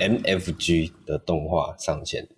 MFG 的动画上线，《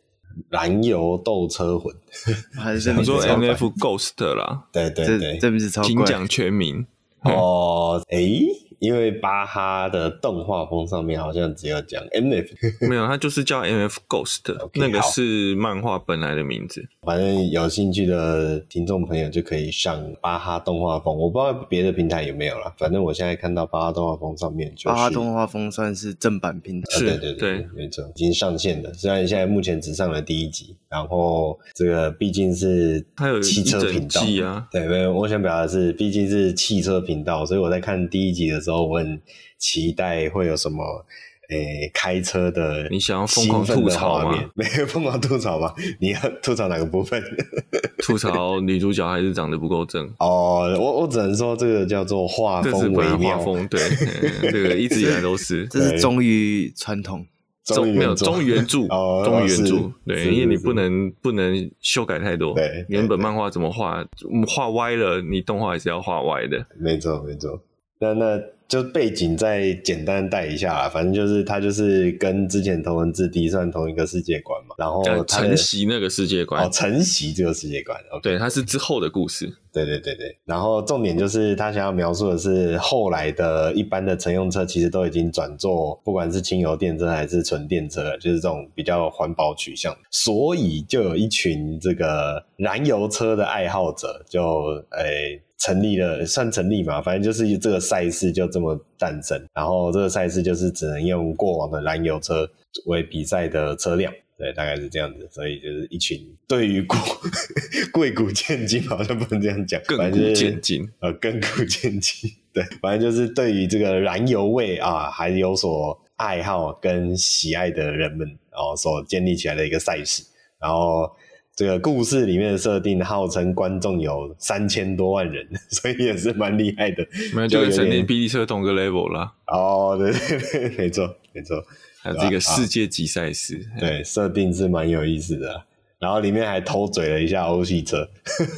燃油斗车魂》还是你说 MF Ghost 啦？对对对，这不是超怪，请讲全名。哦，诶、欸。因为巴哈的动画风上面好像只有讲 MF，没有，它就是叫 MF Ghost，okay, 那个是漫画本来的名字。反正有兴趣的听众朋友就可以上巴哈动画风，我不知道别的平台有没有了。反正我现在看到巴哈动画风上面，就是，巴哈动画风算是正版平台，是，对对对，对没错，已经上线了。虽然现在目前只上了第一集，然后这个毕竟是它有汽车频道啊，对，没有，我想表达的是，毕竟是汽车频道，所以我在看第一集的时候。我很期待会有什么诶、欸，开车的你想要疯狂吐槽吗？没有疯狂吐槽吗？你要吐槽哪个部分？吐槽女主角还是长得不够正？哦，我我只能说这个叫做画风微妙，画风对，这个一直以来都是，这是忠于传统，忠没有忠于原著，忠于原著，对，因为你不能不能修改太多，对，原本漫画怎么画，画歪了，你动画也是要画歪的，没错没错，那那。就背景再简单带一下啦，反正就是他就是跟之前头文字 D 算同一个世界观嘛，然后承袭那个世界观，哦，承袭这个世界观，okay，对，他是之后的故事，对对对对，然后重点就是他想要描述的是后来的一般的乘用车其实都已经转做不管是轻油电车还是纯电车，就是这种比较环保取向，所以就有一群这个燃油车的爱好者就诶。成立了，算成立嘛，反正就是这个赛事就这么诞生。然后这个赛事就是只能用过往的燃油车为比赛的车辆，对，大概是这样子。所以就是一群对于古 贵古贱今，好像不能这样讲，亘古贱今，呃，亘古贱今，对，反正就是对于这个燃油味啊，还有所爱好跟喜爱的人们，然后所建立起来的一个赛事，然后。这个故事里面的设定，号称观众有三千多万人，所以也是蛮厉害的。没有，就跟神力霹雳车同个 level 啦。哦，对对对，没错没错，还有这个世界级赛事，对，设定是蛮有意思的。然后里面还偷嘴了一下欧系车，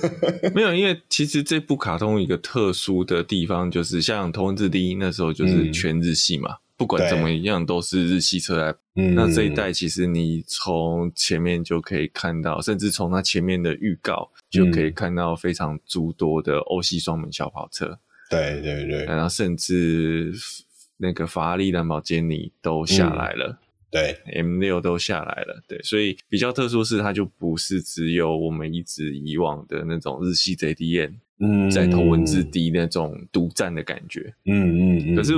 没有，因为其实这部卡通一个特殊的地方，就是像头文字 D 那时候就是全日系嘛。嗯不管怎么样，都是日系车来。嗯，那这一代其实你从前面就可以看到，甚至从它前面的预告就可以看到非常诸多的欧系双门小跑车。对对对，然后甚至那个法拉利、兰博基尼都下来了。嗯、对，M 六都下来了。对，所以比较特殊是，它就不是只有我们一直以往的那种日系 JDM，嗯，在头文字 D 那种独占的感觉。嗯嗯嗯。可是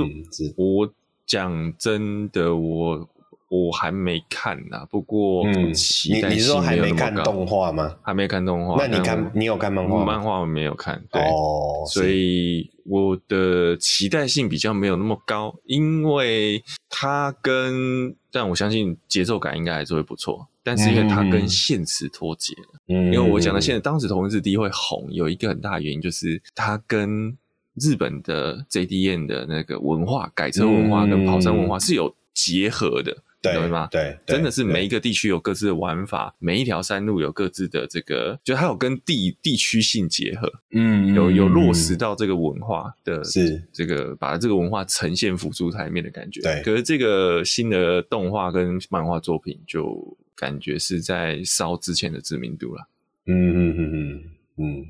我。讲真的，我我还没看呢、啊。不过，嗯，期待你你说还没看动画吗？还没看动画。那你看，你有看漫画？漫画我没有看。对哦，所以我的期待性比较没有那么高，因为它跟，但我相信节奏感应该还是会不错。但是因为它跟现实脱节因为我讲的现在当时头文字 D 会红，有一个很大的原因就是它跟。日本的 JDN 的那个文化，改车文化跟跑山文化是有结合的，对、嗯、吗？对，真的是每一个地区有各自的玩法，每一条山路有各自的这个，就它有跟地地区性结合，嗯，有有落实到这个文化的，是这个把这个文化呈现辅助台面的感觉。对，可是这个新的动画跟漫画作品，就感觉是在烧之前的知名度了。嗯嗯嗯嗯嗯，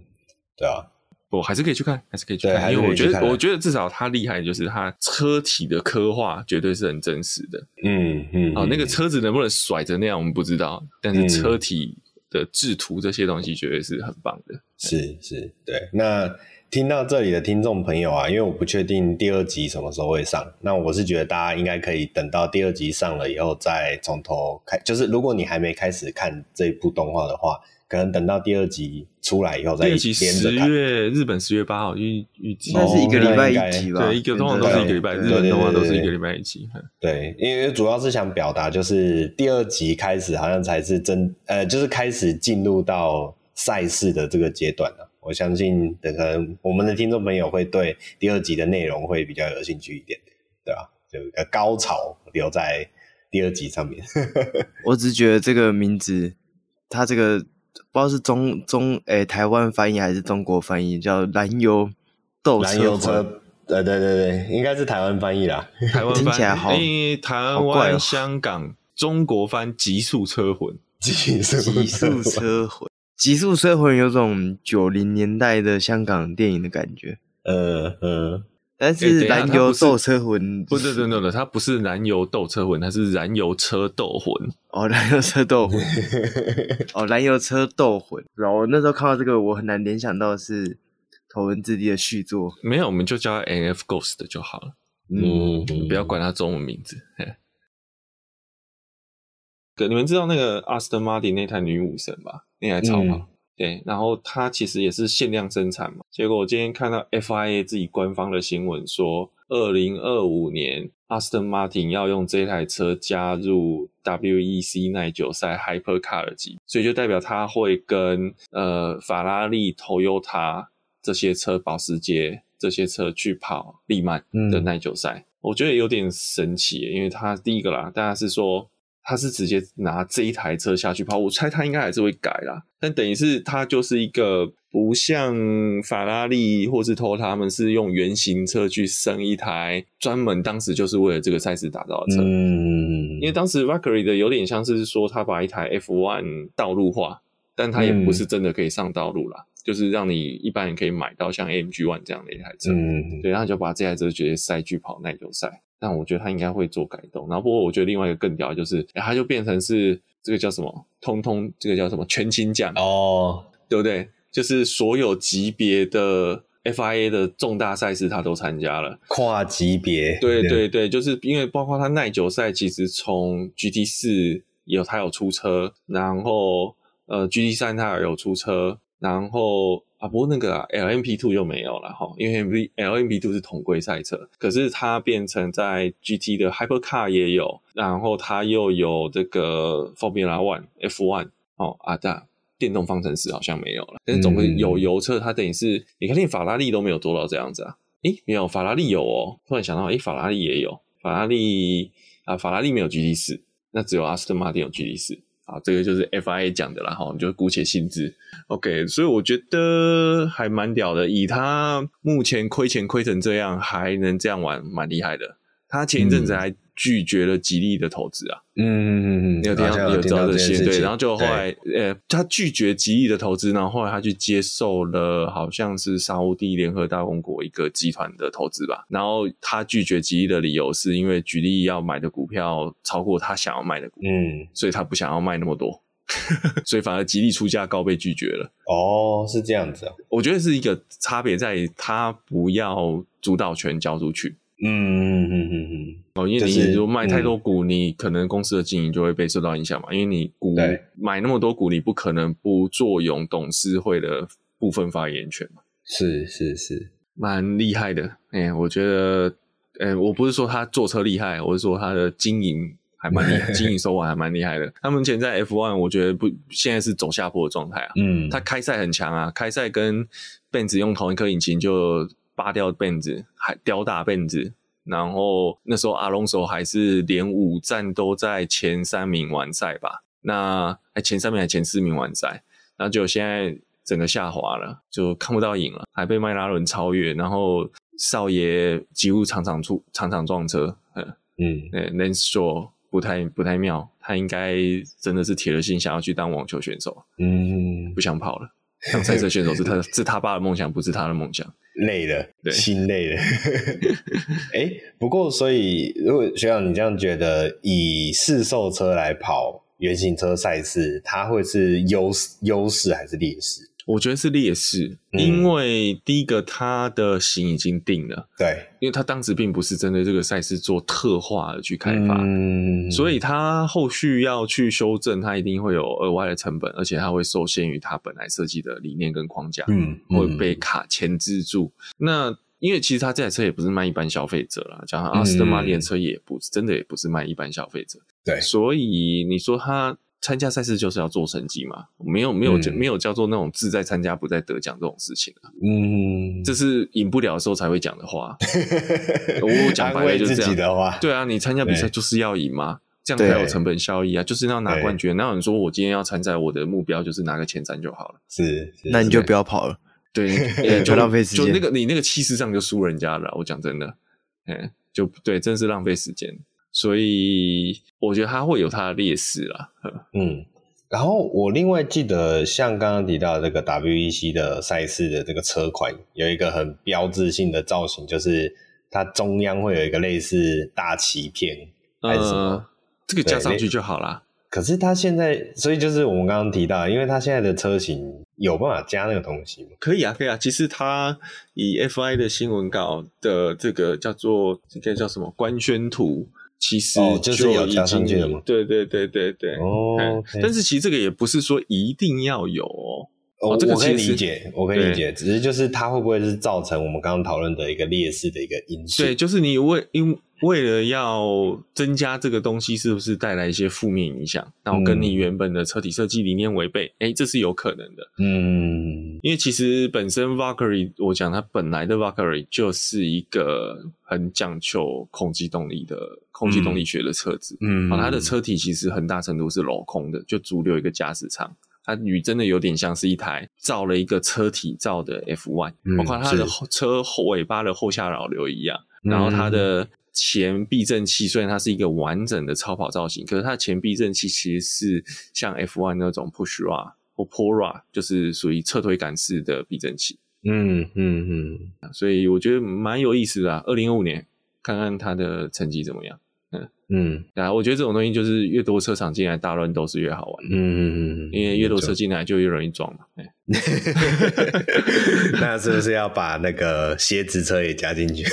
对啊。我还是可以去看，还是可以去看，因为我觉得，我觉得至少它厉害，就是它车体的刻画绝对是很真实的。嗯嗯，哦，那个车子能不能甩成那样，我们不知道，但是车体的制图这些东西绝对是很棒的。是是，对。那听到这里的听众朋友啊，因为我不确定第二集什么时候会上，那我是觉得大家应该可以等到第二集上了以后再从头开，就是如果你还没开始看这一部动画的话。可能等到第二集出来以后再连着看。十月日本十月八号预预计，那是一个礼拜一集吧？对，一个通常都是一个礼拜，日本动画都是一个礼拜一集。对，因为主要是想表达，就是第二集开始好像才是真，呃，就是开始进入到赛事的这个阶段了。我相信，可能我们的听众朋友会对第二集的内容会比较有兴趣一点，对吧？就一个高潮留在第二集上面。我只是觉得这个名字，它这个。不知道是中中诶、欸、台湾翻译还是中国翻译，叫燃油斗车，燃油车对对对对，应该是台湾翻译啦。台湾翻听起来好诶台湾、哦、香港、中国翻《极速车魂》。极速极速车魂，极速车魂有种九零年代的香港电影的感觉。呃呃，但是燃油斗车魂不是真的的，它不是燃油斗车魂，它是燃油车斗魂。哦，燃油车斗魂。哦，燃油车斗魂。然后我那时候看到这个，我很难联想到的是头文字 D 的续作。没有，我们就叫它 NF Ghost 就好了。嗯，不要管它中文名字。你们知道那个 Aston Martin 那台女武神吧？那台超跑，嗯、对，然后它其实也是限量生产嘛。结果我今天看到 FIA 自己官方的新闻说，二零二五年 Aston Martin 要用这台车加入 WEC 耐久赛 Hypercar 级，所以就代表它会跟呃法拉利、Toyota 这些车、保时捷这些车去跑利曼的耐久赛。嗯、我觉得有点神奇，因为它第一个啦，大家是说。他是直接拿这一台车下去跑，我猜他应该还是会改啦。但等于是他就是一个不像法拉利或是 Toyota 他们是用原型车去生一台专门当时就是为了这个赛事打造的车。嗯，因为当时 Valkyrie 的有点像是说他把一台 F1 道路化，但他也不是真的可以上道路啦，嗯、就是让你一般人可以买到像 AMG One 这样的一台车。嗯，对，然后就把这台车直接塞去跑耐久赛。但我觉得他应该会做改动，然后不过我觉得另外一个更屌的就是，哎，他就变成是这个叫什么，通通这个叫什么全勤奖哦，对不对？就是所有级别的 FIA 的重大赛事他都参加了，跨级别，对对对，就是因为包括他耐久赛，其实从 GT 四有他有出车，然后呃 GT 三他也有出车，然后。啊，不过那个啊，LMP2 又没有了哈，因为 LMP2 是同规赛车，可是它变成在 GT 的 Hypercar 也有，然后它又有这个 Formula One F1 哦啊，这电动方程式好像没有了，但是总归有油车，它等于是你看连法拉利都没有做到这样子啊，诶，没有，法拉利有哦，突然想到，诶，法拉利也有，法拉利啊，法拉利没有 GT 四，那只有阿斯顿马丁有 GT 四。啊，这个就是 FIA 讲的啦，哈，你就姑且信之。OK，所以我觉得还蛮屌的，以他目前亏钱亏成这样，还能这样玩，蛮厉害的。他前一阵子还。拒绝了吉利的投资啊，嗯嗯嗯嗯，有听到有知道这些对，然后就后来呃，他拒绝吉利的投资，然后后来他去接受了好像是沙乌地联合大公国一个集团的投资吧，然后他拒绝吉利的理由是因为吉利要买的股票超过他想要卖的股，嗯，所以他不想要卖那么多，所以反而吉利出价高被拒绝了。哦，是这样子啊，我觉得是一个差别在于他不要主导权交出去。嗯嗯嗯嗯嗯，哦，因为你如果卖太多股，你可能公司的经营就会被受到影响嘛。因为你股买那么多股，你不可能不坐拥董事会的部分发言权嘛。是是是，蛮厉害的。哎，我觉得，哎，我不是说他坐车厉害，我是说他的经营还蛮厉害，经营手腕还蛮厉害的。他目前在 F1，我觉得不现在是走下坡的状态啊。嗯，他开赛很强啊，开赛跟 Benz 用同一颗引擎就。拔掉辫子，还吊打辫子，然后那时候阿隆索还是连五站都在前三名完赛吧？那还前三名还前四名完赛，然后就现在整个下滑了，就看不到影了，还被迈拉伦超越，然后少爷几乎场场出场场撞车，嗯嗯，Lance Stroll 不太不太妙，他应该真的是铁了心想要去当网球选手，嗯，不想跑了，当赛车选手是他是他爸的梦想，不是他的梦想。累了，对，心累了。哎，不过，所以如果学长你这样觉得，以试售车来跑原型车赛事，它会是优势优势还是劣势？我觉得是劣势，嗯、因为第一个它的型已经定了，对，因为它当时并不是针对这个赛事做特化而去开发，嗯，所以它后续要去修正，它一定会有额外的成本，而且它会受限于它本来设计的理念跟框架，嗯，会被卡钳制住。那因为其实它这台车也不是卖一般消费者啦，加上阿斯顿马丁车也不是真的也不是卖一般消费者，对，所以你说它。参加赛事就是要做成绩嘛，没有没有、嗯、没有叫做那种志在参加不在得奖这种事情啊。嗯，这是赢不了的时候才会讲的话。我 讲白了就是这样。对啊，你参加比赛就是要赢嘛，这样才有成本效益啊，就是要拿冠军。那有人说我今天要参赛，我的目标就是拿个前三就好了。是，是那你就不要跑了。对，就浪费时间，就那个你那个气势上就输人家了。我讲真的，嗯，就对，真是浪费时间。所以我觉得它会有它的劣势啦。嗯，然后我另外记得，像刚刚提到这个 WEC 的赛事的这个车款，有一个很标志性的造型，就是它中央会有一个类似大鳍片，还是什么？呃、这个加上去就好啦。可是它现在，所以就是我们刚刚提到，因为它现在的车型有办法加那个东西吗？可以啊，可以啊。其实它以 FI 的新闻稿的这个叫做这个叫什么官宣图，其实就、是有加上去的吗？对对对对对。哦。但是其实这个也不是说一定要有哦。哦，这个我可以理解，我可以理解，只是就是它会不会是造成我们刚刚讨论的一个劣势的一个因素？对，就是你为因为了要增加这个东西，是不是带来一些负面影响，然后跟你原本的车体设计理念违背？哎、嗯，这是有可能的。嗯，因为其实本身 Valkyrie，我讲它本来的 Valkyrie 就是一个很讲求空气动力的空气动力学的车子。嗯，它的车体其实很大程度是镂空的，就足留一个驾驶舱。它与真的有点像是一台造了一个车体造的 F1，包括它的车后尾巴的后下扰流一样。然后它的前避震器虽然它是一个完整的超跑造型，可是它的前避震器其实是像 F1 那种 push rod 或 pull rod，就是属于侧推杆式的避震器。嗯嗯嗯，所以我觉得蛮有意思的啊。二零二五年看看它的成绩怎么样。嗯嗯，啊，我觉得这种东西就是越多车厂进来，大乱斗是越好玩。嗯嗯嗯，因为越多车进来就越容易撞嘛。那是不是要把那个蝎子车也加进去？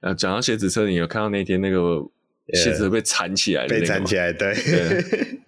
啊，讲到蝎子车，你有看到那天那个蝎子被缠起来？被缠起来，对。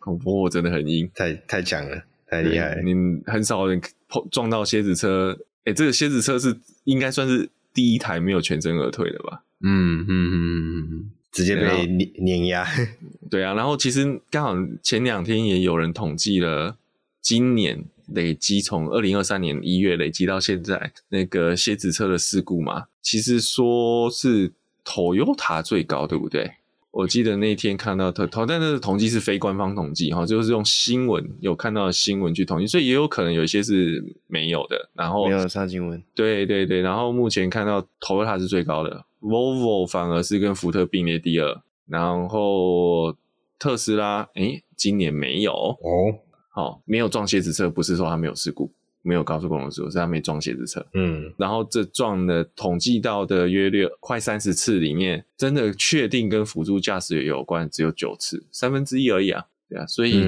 恐怖，我真的很硬，太太强了，太厉害了。你很少人碰撞到蝎子车，哎、欸，这个蝎子车是应该算是第一台没有全身而退的吧？嗯嗯嗯嗯嗯，直接被碾碾压。对啊，然后其实刚好前两天也有人统计了，今年累积从二零二三年一月累积到现在那个蝎子车的事故嘛，其实说是 Toyota 最高，对不对？我记得那天看到，他但那个统计是非官方统计哈，就是用新闻有看到的新闻去统计，所以也有可能有一些是没有的。然后没有上新闻。对对对，然后目前看到 Toyota 是最高的，Volvo 反而是跟福特并列第二，然后特斯拉诶今年没有哦，好没有撞蝎子车，不是说它没有事故。没有高速公路事故，是他没撞鞋子车。嗯，然后这撞的统计到的约略快三十次里面，真的确定跟辅助驾驶有关只有九次，三分之一而已啊。对啊，所以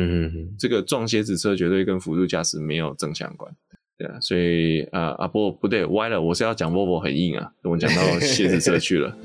这个撞鞋子车绝对跟辅助驾驶没有正相关。对啊，所以啊啊不不对，歪了，我是要讲 Volvo 很硬啊，我讲到鞋子车去了。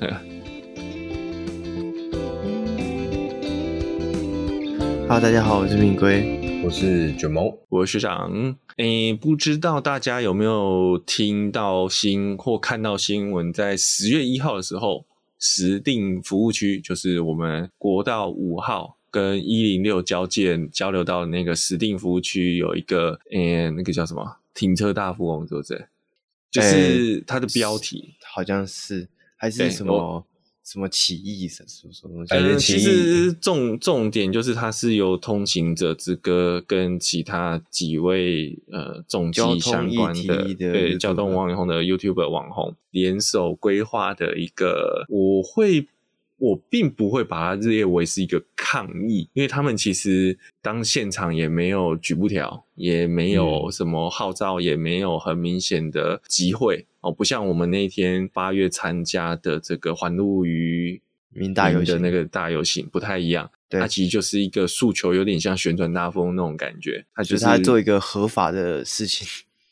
Hello，大家好，我是敏龟。我是卷毛，我是学长。诶，不知道大家有没有听到新或看到新闻，在十月一号的时候，石定服务区就是我们国道五号跟一零六交界交流道的那个石定服务区，有一个诶，那个叫什么停车大富翁，是不是？就是它的标题，好像是还是什么？什么起义什么什么东西？呃，其实重重点就是它是由通行者之歌跟其他几位呃重机相关的，的对交通网红的 YouTuber 网红联手规划的一个，我会。我并不会把它列为是一个抗议，因为他们其实当现场也没有举布条，也没有什么号召，也没有很明显的集会哦，不像我们那天八月参加的这个环路于民大游的那个大游行不太一样，对，它其实就是一个诉求，有点像旋转大风那种感觉，它就是他做一个合法的事情，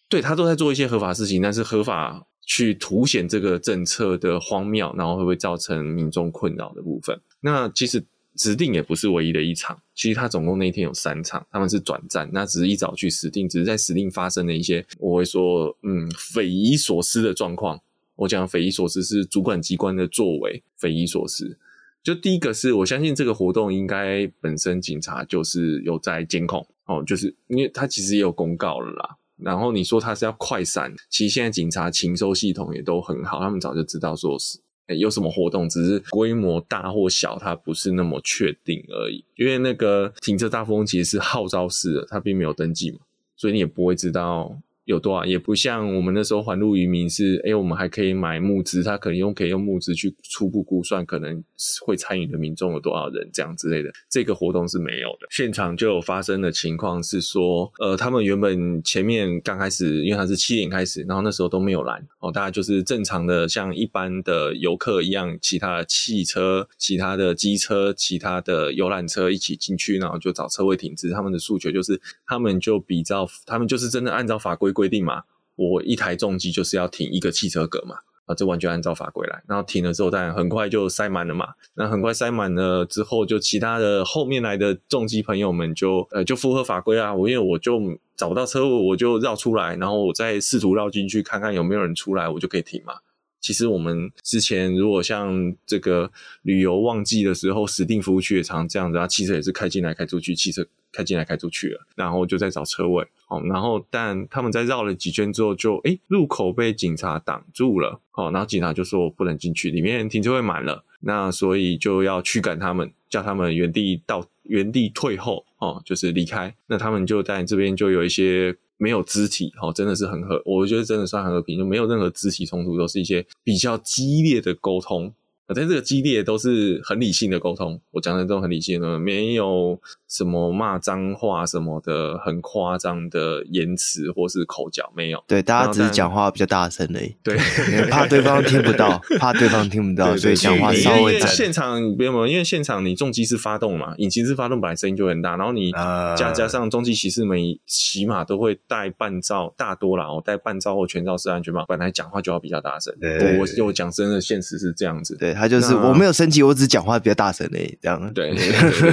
对，他都在做一些合法事情，但是合法。去凸显这个政策的荒谬，然后会不会造成民众困扰的部分？那其实指定也不是唯一的一场，其实他总共那一天有三场，他们是转战，那只是一早去指定，只是在指定发生了一些我会说嗯匪夷所思的状况。我讲匪夷所思是主管机关的作为匪夷所思。就第一个是我相信这个活动应该本身警察就是有在监控哦，就是因为他其实也有公告了啦。然后你说他是要快闪，其实现在警察情收系统也都很好，他们早就知道说是有什么活动，只是规模大或小，它不是那么确定而已。因为那个停车大风其实是号召式的，它并没有登记嘛，所以你也不会知道有多少，也不像我们那时候环路渔民是，哎，我们还可以买募资，他可能用可以用募资去初步估算可能会参与的民众有多少人这样之类的。这个活动是没有的，现场就有发生的情况是说，呃，他们原本前面刚开始，因为他是七点开始，然后那时候都没有拦哦，大家就是正常的像一般的游客一样，其他的汽车、其他的机车、其他的游览车一起进去，然后就找车位停止。他们的诉求就是，他们就比照，他们就是真的按照法规规定嘛，我一台重机就是要停一个汽车格嘛。啊，这完全按照法规来，然后停了之后，但很快就塞满了嘛。那很快塞满了之后，就其他的后面来的重机朋友们就呃就符合法规啊。我因为我就找不到车位，我就绕出来，然后我再试图绕进去看看有没有人出来，我就可以停嘛。其实我们之前如果像这个旅游旺季的时候，指定服务区也常这样子啊，汽车也是开进来开出去，汽车开进来开出去了，然后就在找车位。好，然后但他们在绕了几圈之后就，就诶入口被警察挡住了。好，然后警察就说不能进去，里面停车位满了，那所以就要驱赶他们，叫他们原地到原地退后，哦，就是离开。那他们就在这边就有一些。没有肢体，哦，真的是很和，我觉得真的算很和平，就没有任何肢体冲突，都是一些比较激烈的沟通。但这个激烈都是很理性的沟通，我讲的这种很理性的，没有什么骂脏话什么的，很夸张的言辞或是口角，没有。对，大家只是讲话比较大声而已。对，怕对方听不到，怕对方听不到，所以讲话稍微。现场没有，因为现场你重机是发动嘛，引擎是发动，本来声音就很大，然后你加加上重机骑士每起码都会戴半罩，大多啦，我戴半罩或全罩式安全帽，本来讲话就要比较大声。对我我讲真的，现实是这样子。对。他就是我没有生气，我只讲话比较大声而已，这样对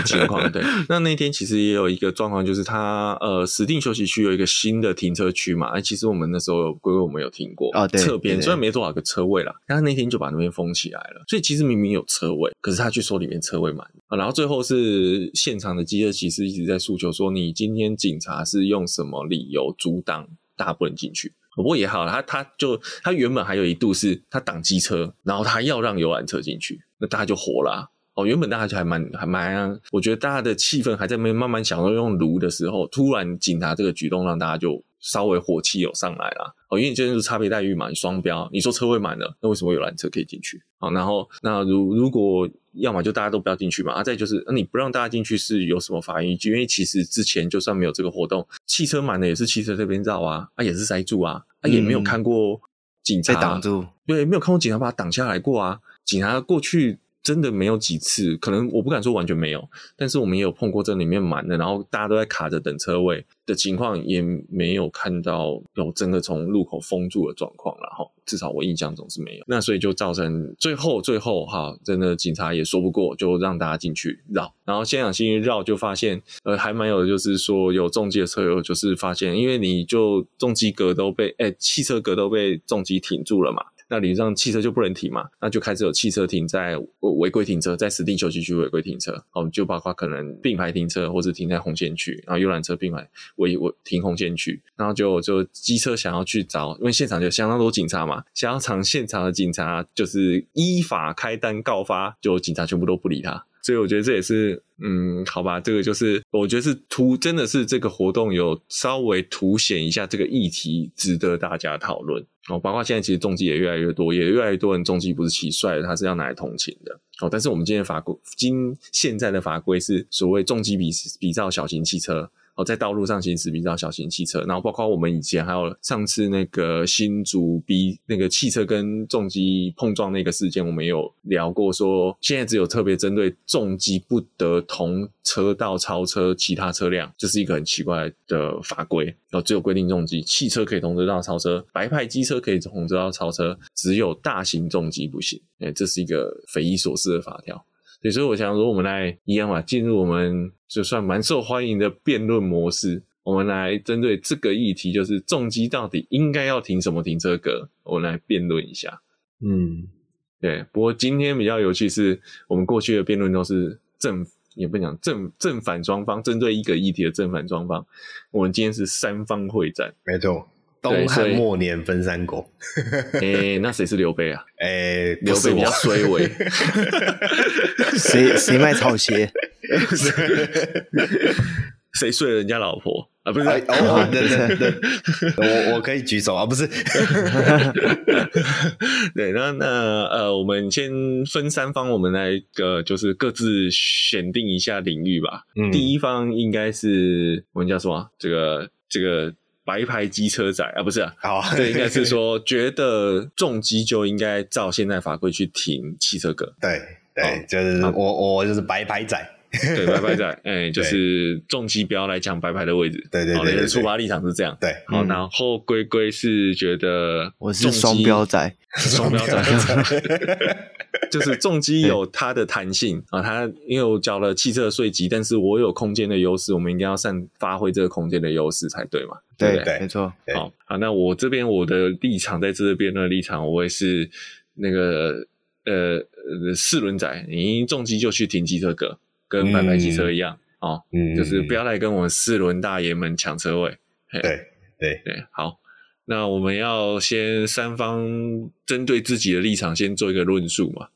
情况对。那那天其实也有一个状况，就是他呃，指定休息区有一个新的停车区嘛。哎，其实我们那时候有规规我们有停过啊，侧边虽然没多少个车位啦，但他那天就把那边封起来了。所以其实明明有车位，可是他却说里面车位满啊。然后最后是现场的机车骑士一直在诉求说，你今天警察是用什么理由阻挡大家不能进去？不过也好，他他就他原本还有一度是他挡机车，然后他要让游览车进去，那大家就火了啊。哦，原本大家就还蛮还蛮，我觉得大家的气氛还在没慢慢想要用炉的时候，突然警察这个举动让大家就稍微火气有上来了。哦，因为你这就是差别待遇嘛，你双标，你说车位满了，那为什么游览车可以进去？好，然后那如如果要么就大家都不要进去嘛，啊，再就是那你不让大家进去是有什么法依据？因为其实之前就算没有这个活动，汽车满了也是汽车这边绕啊，啊也是塞住啊，啊也没有看过警察挡住，对，没有看过警察把它挡下来过啊，警察过去。真的没有几次，可能我不敢说完全没有，但是我们也有碰过这里面满的，然后大家都在卡着等车位的情况，也没有看到有真的从路口封住的状况，然后至少我印象中是没有。那所以就造成最后最后哈，真的警察也说不过，就让大家进去绕，然后现场进去绕就发现，呃，还蛮有的，就是说有重机的车友就是发现，因为你就重机格都被哎汽车格都被重机停住了嘛。那理论上汽车就不能停嘛，那就开始有汽车停在违规停车，在指定休息区违规停车，哦，就包括可能并排停车或者停在红线区，然后游览车并排违违停红线区，然后就就机车想要去找，因为现场就相当多警察嘛，想要场现场的警察就是依法开单告发，就警察全部都不理他。所以我觉得这也是，嗯，好吧，这个就是我觉得是凸，真的是这个活动有稍微凸显一下这个议题，值得大家讨论哦。包括现在其实重机也越来越多，也越来越多人重机不是骑帅的，他是要拿来同情的哦。但是我们今天法规，今现在的法规是所谓重机比比照小型汽车。哦，在道路上行驶比较小型汽车，然后包括我们以前还有上次那个新竹逼那个汽车跟重机碰撞那个事件，我们有聊过说，现在只有特别针对重机不得同车道超车其他车辆，这是一个很奇怪的法规。然后只有规定重机汽车可以同车道超车，白牌机车可以同车道超车，只有大型重机不行。诶，这是一个匪夷所思的法条。所以我想说，我们来一样嘛，进入我们就算蛮受欢迎的辩论模式。我们来针对这个议题，就是重机到底应该要停什么停车格，我们来辩论一下。嗯，对。不过今天比较有趣是，我们过去的辩论都是正，也不讲正正反双方，针对一个议题的正反双方。我们今天是三方会战，没错。东汉末年分三国，诶、欸，那谁是刘备啊？诶、欸，刘备比较衰微，谁谁卖草鞋？谁睡了人家老婆？啊，不是，对对对，我我可以举手啊，不是，对，那那呃，我们先分三方，我们来呃，就是各自选定一下领域吧。嗯，第一方应该是我们叫什么？这个这个白牌机车仔啊，不是啊，好，对，应该是说 觉得重机就应该照现在法规去停汽车格。对对，就是我我就是白牌仔。对，白牌仔，哎、欸，就是重机标来讲白牌的位置。对对对，对，出发立场是这样。对，好，然后龟龟是觉得我是 双标仔，双标仔，就是重机有它的弹性啊，它因为我缴了汽车税级，但是我有空间的优势，我们应该要善发挥这个空间的优势才对嘛？对对，对，没错。好啊，那我这边我的立场在这边的立场，我也是那个呃四轮仔，你重机就去停机车格。跟白牌汽车一样、嗯、哦，嗯，就是不要来跟我们四轮大爷们抢车位。对对对，好，那我们要先三方针对自己的立场先做一个论述嘛，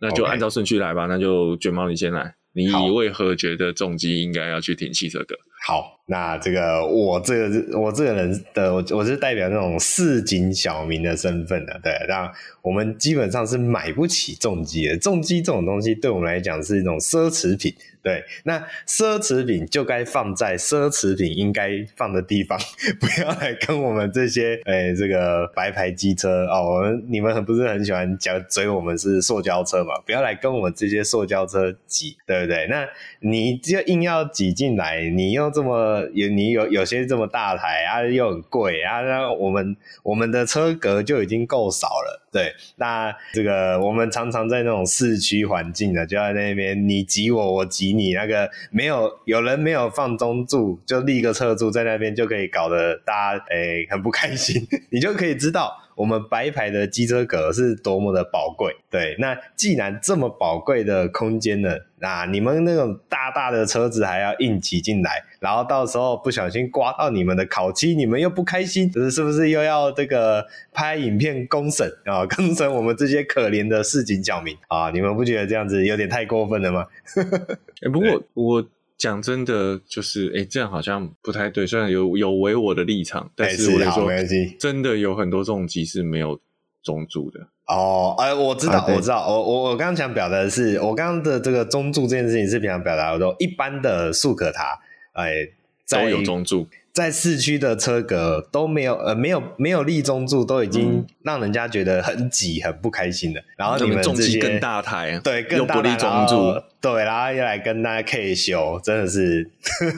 那就按照顺序来吧。那就卷毛你先来，你为何觉得重机应该要去停汽车格？好，那这个我这个我这个人的我我是代表那种市井小民的身份的，对，那我们基本上是买不起重机的，重机这种东西对我们来讲是一种奢侈品。对，那奢侈品就该放在奢侈品应该放的地方，不要来跟我们这些诶、这个白牌机车哦，我们你们很不是很喜欢讲嘴我们是塑胶车嘛？不要来跟我们这些塑胶车挤，对不对？那你就硬要挤进来，你又这么有你有有些这么大台啊，又很贵啊，那我们我们的车格就已经够少了。对，那这个我们常常在那种市区环境呢，就在那边你挤我，我挤你，那个没有有人没有放中柱，就立个侧柱在那边，就可以搞得大家诶、很不开心，你就可以知道。我们白牌的机车格是多么的宝贵，对。那既然这么宝贵的空间呢，那你们那种大大的车子还要硬挤进来，然后到时候不小心刮到你们的烤漆，你们又不开心，是是不是又要这个拍影片公审啊？公审我们这些可怜的市井小民啊？你们不觉得这样子有点太过分了吗？欸、不过我。讲真的，就是哎，这样好像不太对。虽然有有违我的立场，但是我来说，真的有很多重机是没有中柱的。哦，哎，我知道，我知道，我我我刚刚想表达的是，我刚刚的这个中柱这件事情是比较表达的说，一般的速可塔，哎，都有中柱。在市区的车格都没有，呃，没有没有立中柱，都已经让人家觉得很挤、很不开心了。然后你们重机更大台，对，更大立中柱，对，然后又来跟大家 K 修，真的是，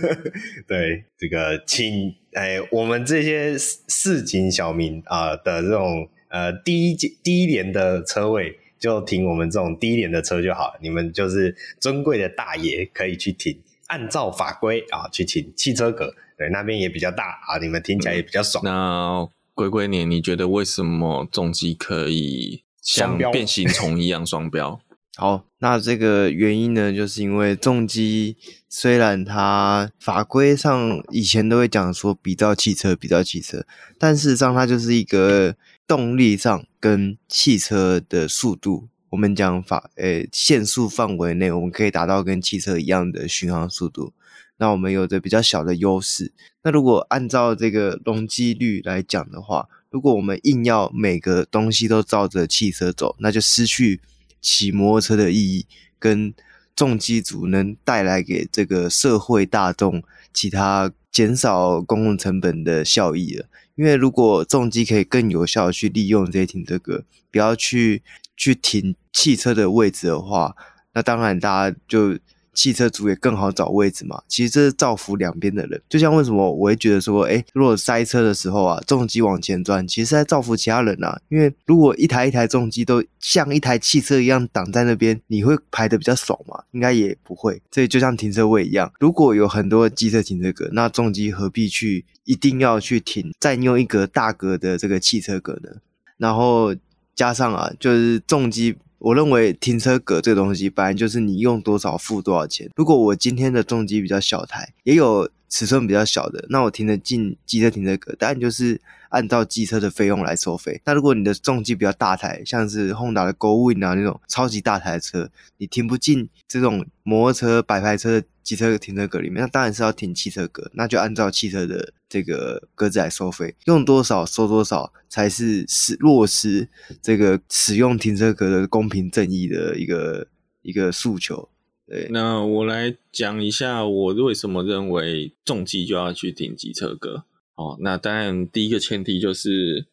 对这个，请哎，我们这些市井小民啊、呃、的这种呃低低廉的车位，就停我们这种低廉的车就好了。你们就是尊贵的大爷，可以去停，按照法规啊去停汽车格。对，那边也比较大啊，你们听起来也比较爽。嗯、那龟龟年，你觉得为什么重机可以像变形虫一样双标？好，那这个原因呢，就是因为重机虽然它法规上以前都会讲说比照汽车，比照汽车，但事实上它就是一个动力上跟汽车的速度，我们讲法，诶，限速范围内，我们可以达到跟汽车一样的巡航速度。那我们有着比较小的优势。那如果按照这个容积率来讲的话，如果我们硬要每个东西都照着汽车走，那就失去骑摩托车的意义，跟重机组能带来给这个社会大众其他减少公共成本的效益了。因为如果重机可以更有效的去利用这些停车格，不要去去停汽车的位置的话，那当然大家就。汽车族也更好找位置嘛，其实这是造福两边的人。就像为什么我会觉得说，诶，如果塞车的时候啊，重机往前钻，其实是在造福其他人啊。因为如果一台一台重机都像一台汽车一样挡在那边，你会排得比较爽吗？应该也不会。所以就像停车位一样，如果有很多机车停车格，那重机何必去一定要去停占用一格大格的这个汽车格呢？然后加上啊，就是重机。我认为停车格这个东西，本来就是你用多少付多少钱。如果我今天的重机比较小台，也有尺寸比较小的，那我停得进机车停车格，当然就是按照机车的费用来收费。那如果你的重机比较大台，像是 Honda 的 Go Win 啊那种超级大台的车，你停不进这种摩托车、摆拍车机车停车格里面，那当然是要停汽车格，那就按照汽车的这个格子来收费，用多少收多少，才是实落实这个使用停车格的公平正义的一个一个诉求。对，那我来讲一下我为什么认为重机就要去停机车格。哦，那当然第一个前提就是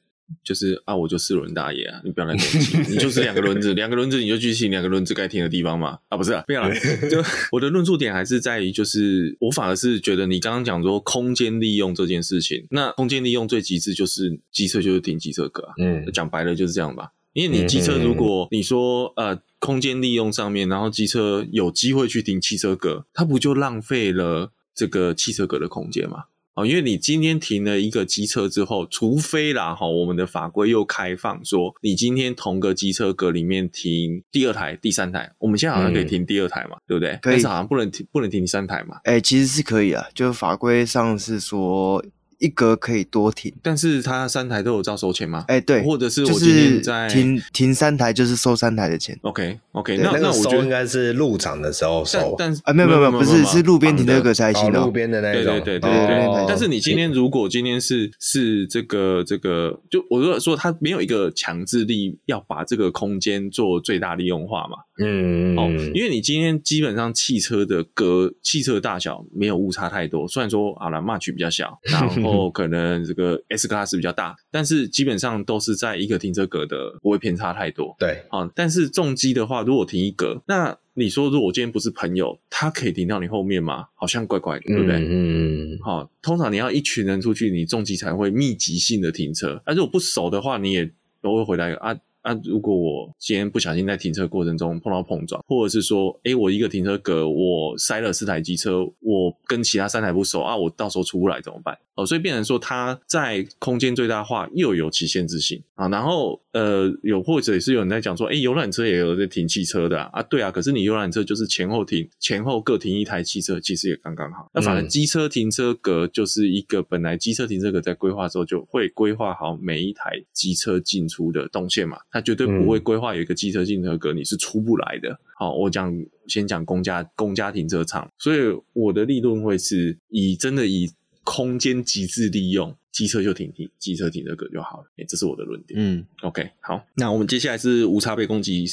就是啊，我就四轮大爷啊，你不要来攻击，你就 是两个轮子，两个轮子你就去停两个轮子该停的地方嘛。啊，不是啊，不要了。就 我的论述点还是在于，就是我反而是觉得你刚刚讲说空间利用这件事情，那空间利用最极致就是机车就是停机车格啊。嗯，讲白了就是这样吧。因为你机车如果你说呃。空间利用上面，然后机车有机会去停汽车格，它不就浪费了这个汽车格的空间吗？哦，因为你今天停了一个机车之后，除非啦哈，我们的法规又开放说，你今天同个机车格里面停第二台、第三台，我们现在好像可以停第二台嘛，嗯、对不对？可以，但是好像不能停，不能停第三台嘛？哎、欸，其实是可以啊，就法规上是说。一格可以多停，但是它三台都有照收钱吗？哎、欸，对，或者是我今天在停停三台就是收三台的钱。OK OK，那那我觉得应该是入场的时候收，但是啊没有没有没有，不是是路边停车格才行的，路边的那种。对对对对对。但是你今天如果今天是是这个这个，就我如果说它没有一个强制力要把这个空间做最大利用化嘛。嗯哦，因为你今天基本上汽车的格汽车大小没有误差太多，虽然说好了 March 比较小，然后可能这个 S Class 比较大，但是基本上都是在一个停车格的不会偏差太多。对，啊，但是重机的话，如果停一格，那你说如果我今天不是朋友，他可以停到你后面吗？好像怪怪的，对不对？嗯，好，通常你要一群人出去，你重机才会密集性的停车，而如果不熟的话，你也都会回来啊。那、啊、如果我今天不小心在停车过程中碰到碰撞，或者是说，哎，我一个停车格我塞了四台机车，我跟其他三台不熟啊，我到时候出不来怎么办？哦，所以变成说它在空间最大化又有其限制性啊。然后呃，有或者也是有人在讲说，哎，游览车也有在停汽车的啊，啊，对啊。可是你游览车就是前后停，前后各停一台汽车，其实也刚刚好。那反正机车停车格就是一个本来机车停车格在规划的时候就会规划好每一台机车进出的动线嘛。他绝对不会规划有一个机车停车格，你是出不来的。好，我讲先讲公家公家停车场，所以我的立论会是以真的以空间极致利用，机车就停停机车停车格就好了。哎，这是我的论点。嗯，OK，好，那我们接下来是无差别攻击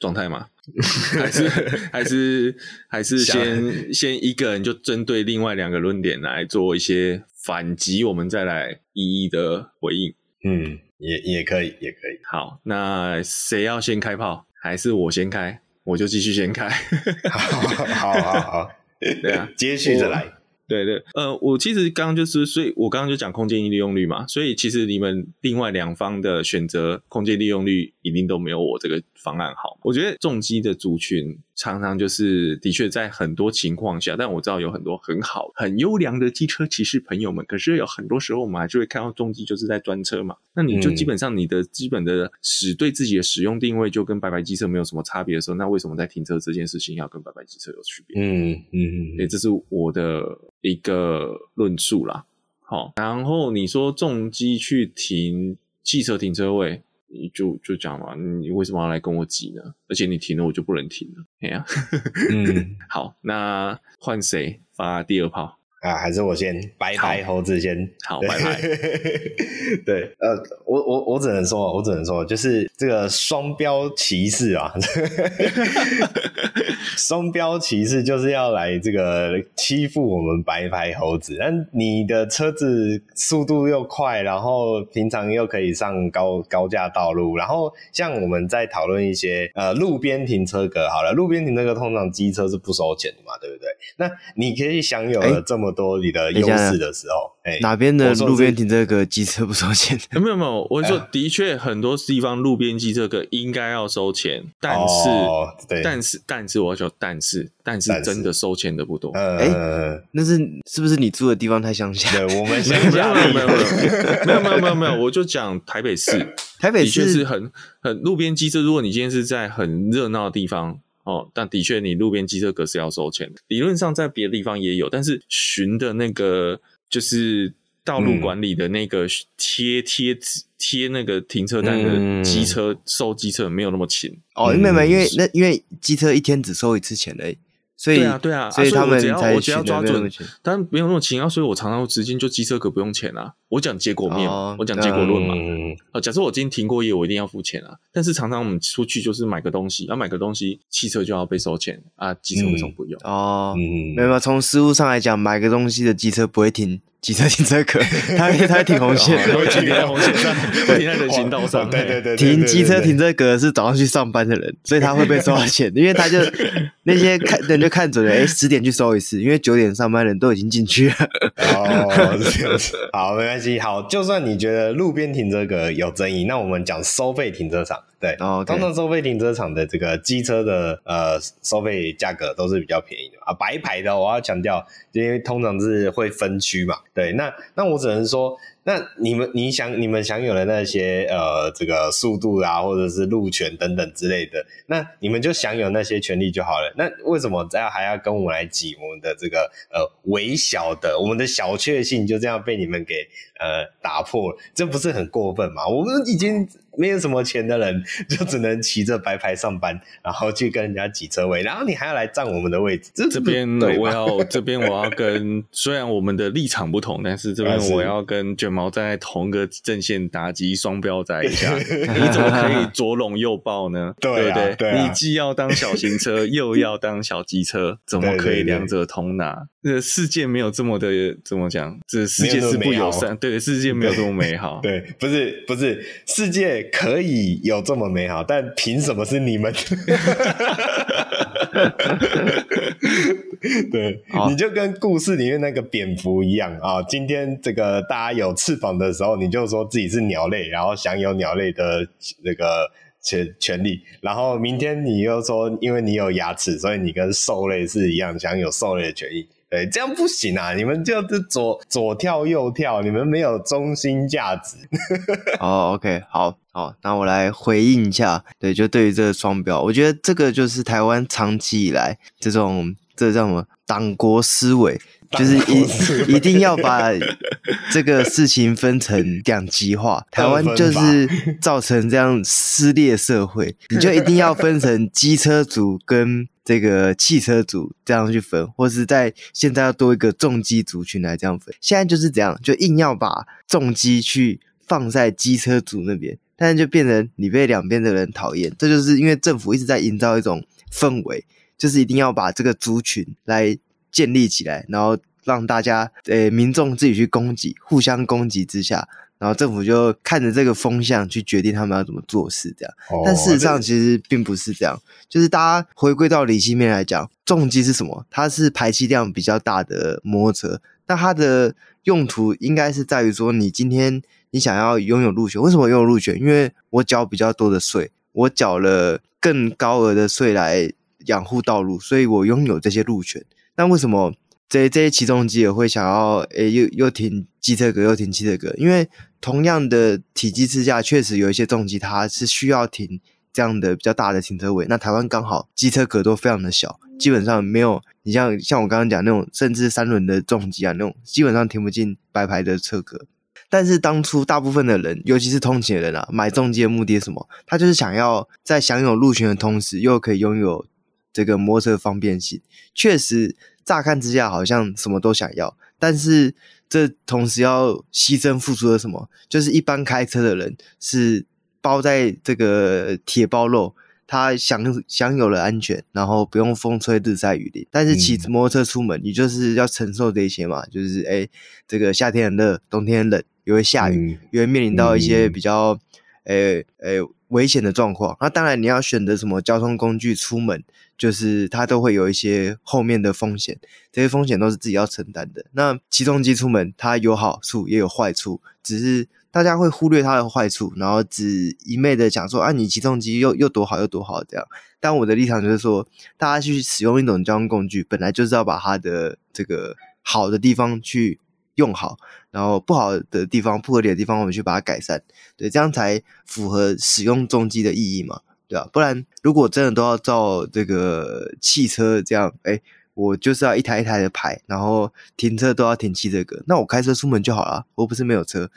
状态吗？还是还是还是先先一个人就针对另外两个论点来做一些反击，我们再来一一的回应。嗯。也也可以，也可以。好，那谁要先开炮？还是我先开？我就继续先开。好，好，好，好，对啊，接续着来。对对，呃，我其实刚刚就是，所以我刚刚就讲空间利用率嘛，所以其实你们另外两方的选择空间利用率一定都没有我这个方案好。我觉得重机的族群常常就是的确在很多情况下，但我知道有很多很好、很优良的机车骑士朋友们，可是有很多时候我们还是会看到重机就是在专车嘛，那你就基本上你的基本的使对自己的使用定位就跟白牌机车没有什么差别的时候，那为什么在停车这件事情要跟白牌机车有区别？嗯嗯，对，这是我的。一个论述啦，好，然后你说重机去停汽车停车位，你就就讲嘛，你为什么要来跟我挤呢？而且你停了，我就不能停了，哎呀，嗯，好，那换谁发第二炮？啊，还是我先白牌猴子先好，拜拜。对，呃，我我我只能说，我只能说，就是这个双标歧视啊，双标歧视就是要来这个欺负我们白牌猴子。但你的车子速度又快，然后平常又可以上高高架道路，然后像我们在讨论一些呃路边停车格，好了，路边停车格通常机车是不收钱的嘛，对不对？那你可以享有了这么。多你的优势的时候，哎，哪边的路边停车个机车不收钱？没有没有，我说的确很多地方路边机车个应该要收钱，但是，但是，但是，我要说，但是，但是真的收钱的不多。哎，那是是不是你住的地方太乡下？对，我们乡下没有没有没有没有没有没有没有，我就讲台北市，台北市是很很路边机车。如果你今天是在很热闹的地方。哦，但的确，你路边机车格是要收钱的。理论上，在别的地方也有，但是巡的那个就是。道路管理的那个贴贴纸贴那个停车单的机车、嗯、收机车没有那么勤哦，没有没有，因为那因为机车一天只收一次钱而已。所以对啊，对啊，所以他们只要我只要抓准，但没有那么勤啊，所以我常常直接就机车可不用钱啊。我讲结果面，哦、我讲结果论嘛。啊、嗯，假设我今天停过夜，我一定要付钱啊。但是常常我们出去就是买个东西，要买个东西，汽车就要被收钱啊，机车为什么不用？嗯、哦，嗯、没有，从实务上来讲，买个东西的机车不会停。机车停车格，他他会停红线，会停在红线上，会停在人行道上。对对对，停机车停车格是早上去上班的人，所以他会被收到钱，因为他就 那些看人就看准了，哎，十点去收一次，因为九点上班的人都已经进去了。哦，是这样子。好，没关系。好，就算你觉得路边停车格有争议，那我们讲收费停车场。对，通常.收费停车场的这个机车的呃收费价格都是比较便宜的啊。白牌的我要强调，因为通常是会分区嘛。对，那那我只能说。那你们你想你们享有的那些呃这个速度啊，或者是路权等等之类的，那你们就享有那些权利就好了。那为什么还要还要跟我们来挤我们的这个呃微小的我们的小确幸就这样被你们给呃打破了？这不是很过分吗？我们已经没有什么钱的人，就只能骑着白牌上班，然后去跟人家挤车位，然后你还要来占我们的位置。这这边我要这边我要跟虽然我们的立场不同，但是这边我要跟卷毛站在同个阵线打击双标仔一下，你怎么可以左拥右抱呢？对不对？你既要当小型车，又要当小机车，怎么可以两者同拿？这世界没有这么的怎么讲？这世界是不友善，对，世界没有这么美好。对，不是不是，世界可以有这么美好，但凭什么是你们？对，好你就跟故事里面那个蝙蝠一样啊！今天这个大家有翅膀的时候，你就说自己是鸟类，然后享有鸟类的那个权权利；然后明天你又说，因为你有牙齿，所以你跟兽类是一样，享有兽类的权益。对，这样不行啊！你们就是左左跳右跳，你们没有中心价值。哦、oh,，OK，好好，那我来回应一下。对，就对于这个双标，我觉得这个就是台湾长期以来这种。这叫什么党国思维？就是一一定要把这个事情分成两极化。台湾就是造成这样撕裂社会，你就一定要分成机车族跟这个汽车族这样去分，或是在现在要多一个重机族群来这样分。现在就是这样，就硬要把重机去放在机车族那边，但是就变成你被两边的人讨厌。这就是因为政府一直在营造一种氛围。就是一定要把这个族群来建立起来，然后让大家呃、民众自己去攻击，互相攻击之下，然后政府就看着这个风向去决定他们要怎么做事，这样。哦、但事实上其实并不是这样，就是大家回归到理性面来讲，重机是什么？它是排气量比较大的摩托车，那它的用途应该是在于说，你今天你想要拥有路权，为什么拥有路权？因为我缴比较多的税，我缴了更高额的税来。养护道路，所以我拥有这些路权。那为什么这这些起重机也会想要诶又又停机车格又停汽车格？因为同样的体积之下，确实有一些重机它是需要停这样的比较大的停车位。那台湾刚好机车格都非常的小，基本上没有你像像我刚刚讲那种甚至三轮的重机啊，那种基本上停不进白牌的车格。但是当初大部分的人，尤其是通勤的人啊，买重机的目的是什么？他就是想要在享有路权的同时，又可以拥有。这个摩托车方便性确实，乍看之下好像什么都想要，但是这同时要牺牲付出了什么？就是一般开车的人是包在这个铁包肉，他享享有了安全，然后不用风吹日晒雨淋。但是骑摩托车出门，你就是要承受这些嘛，就是哎，这个夏天很热，冬天很冷，又会下雨，又会面临到一些比较诶诶危险的状况。那当然你要选择什么交通工具出门。就是它都会有一些后面的风险，这些风险都是自己要承担的。那骑重机出门，它有好处也有坏处，只是大家会忽略它的坏处，然后只一昧的讲说啊，你骑重机又又多好又多好这样。但我的立场就是说，大家去使用一种交通工具，本来就是要把它的这个好的地方去用好，然后不好的地方、不合理的地方，我们去把它改善，对，这样才符合使用重机的意义嘛。对啊，不然如果真的都要照这个汽车这样，哎，我就是要一台一台的排，然后停车都要停汽车格，那我开车出门就好了，我不是没有车。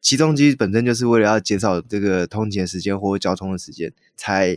起重机本身就是为了要减少这个通勤的时间或交通的时间，才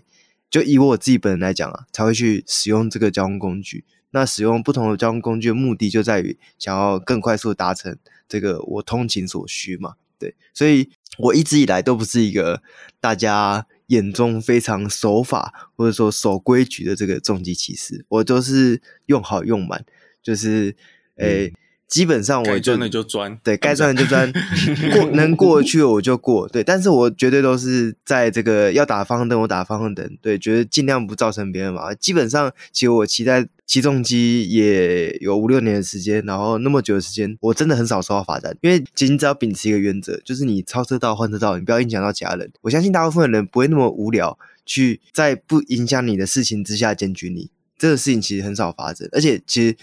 就以我自己本人来讲啊，才会去使用这个交通工具。那使用不同的交通工具的目的就在于想要更快速的达成这个我通勤所需嘛。对，所以我一直以来都不是一个大家眼中非常守法或者说守规矩的这个重机骑士，我都是用好用满，就是诶。基本上我就钻的就钻，对，该钻的就钻，过能过去我就过，对，但是我绝对都是在这个要打方向灯我打方向灯，对，觉得尽量不造成别人嘛。基本上，其实我骑在起重机也有五六年的时间，然后那么久的时间，我真的很少收到罚单，因为仅仅只要秉持一个原则，就是你超车道换车道，你不要影响到其他人。我相信大部分的人不会那么无聊，去在不影响你的事情之下检举你。这个事情其实很少发生，而且其实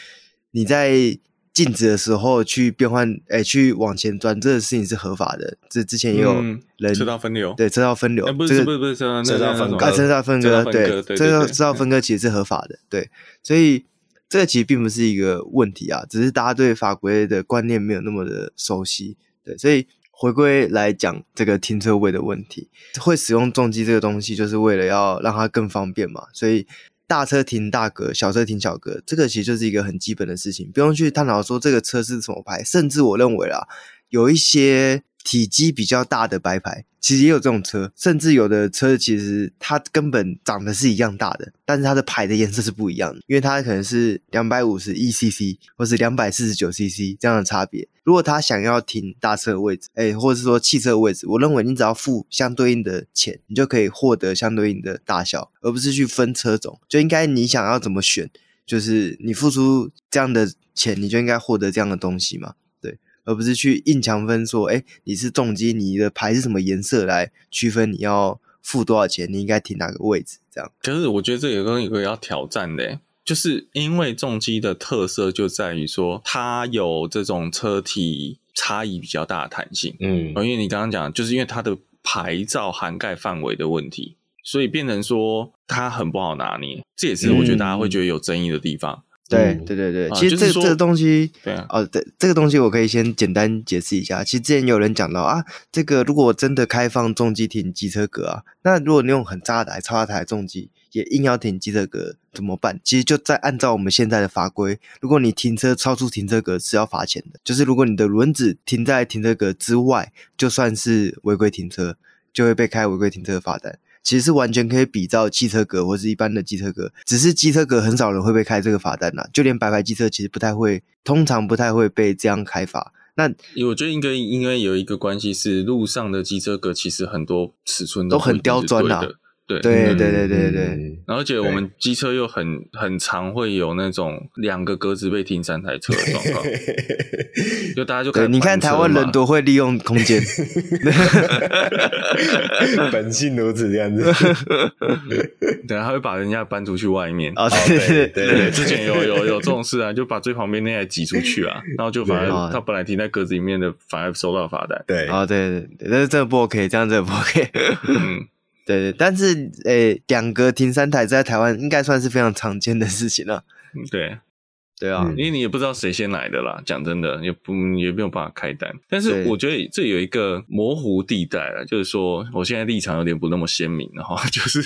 你在。静止的时候去变换，哎、欸，去往前转，这个事情是合法的。这之前也有人、嗯、车道分流，对车道分流，欸、不是、这个、不是不是车道，车道分割，车道分割，对，车道车道分割其实是合法的，对，所以这个其实并不是一个问题啊，只是大家对法规的观念没有那么的熟悉，对，所以回归来讲这个停车位的问题，会使用重机这个东西，就是为了要让它更方便嘛，所以。大车停大格，小车停小格，这个其实就是一个很基本的事情，不用去探讨说这个车是什么牌。甚至我认为啊，有一些体积比较大的白牌。其实也有这种车，甚至有的车其实它根本长得是一样大的，但是它的牌的颜色是不一样的，因为它可能是两百五十一 cc 或是两百四十九 cc 这样的差别。如果他想要停大车的位置，哎，或者是说汽车的位置，我认为你只要付相对应的钱，你就可以获得相对应的大小，而不是去分车种。就应该你想要怎么选，就是你付出这样的钱，你就应该获得这样的东西嘛。而不是去硬强分说，哎，你是重机，你的牌是什么颜色来区分你要付多少钱，你应该停哪个位置？这样。可是我觉得这有个有个要挑战的，就是因为重机的特色就在于说，它有这种车体差异比较大的弹性。嗯，因为你刚刚讲，就是因为它的牌照涵盖范围的问题，所以变成说它很不好拿捏。这也是我觉得大家会觉得有争议的地方。嗯对对对对，其实这这个东西，对啊，哦，对，这个东西我可以先简单解释一下。其实之前有人讲到啊，这个如果真的开放重机停机车格啊，那如果你用很大台、超大台重机也硬要停机车格怎么办？其实就在按照我们现在的法规，如果你停车超出停车格是要罚钱的。就是如果你的轮子停在停车格之外，就算是违规停车，就会被开违规停车的罚单。其实是完全可以比照汽车格或是一般的机车格，只是机车格很少人会被开这个罚单呐，就连白牌机车其实不太会，通常不太会被这样开罚。那我觉得应该应该有一个关系是，路上的机车格其实很多尺寸都很刁钻呐。对对对对对对，而且我们机车又很很常会有那种两个格子被停三台车的状况，就大家就可以。你看台湾人多会利用空间，本性如此这样子。对，他会把人家搬出去外面。哦，对对对对，之前有有有这种事啊，就把最旁边那台挤出去啊，然后就反而他本来停在格子里面的，反而收到罚单。对，啊对对对，但是这个不 OK，这样这个不 OK。嗯。对对，但是诶，两格停三台在台湾应该算是非常常见的事情了。对，对啊，因为你也不知道谁先来的啦。讲真的，也不也没有办法开单。但是我觉得这有一个模糊地带了，就是说我现在立场有点不那么鲜明了哈。就是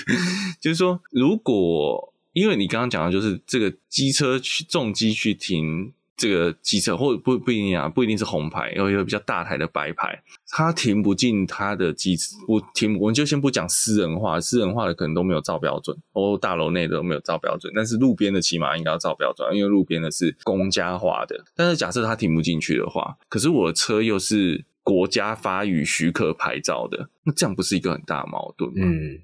就是说，如果因为你刚刚讲的就是这个机车去重机去停。这个机车或不不一定啊，不一定是红牌，有一个比较大台的白牌，它停不进它的机车，我停，我们就先不讲私人化，私人化的可能都没有照标准，哦，大楼内的都没有照标准，但是路边的起码应该要照标准，因为路边的是公家化的。但是假设它停不进去的话，可是我的车又是国家发予许可牌照的，那这样不是一个很大的矛盾吗？嗯，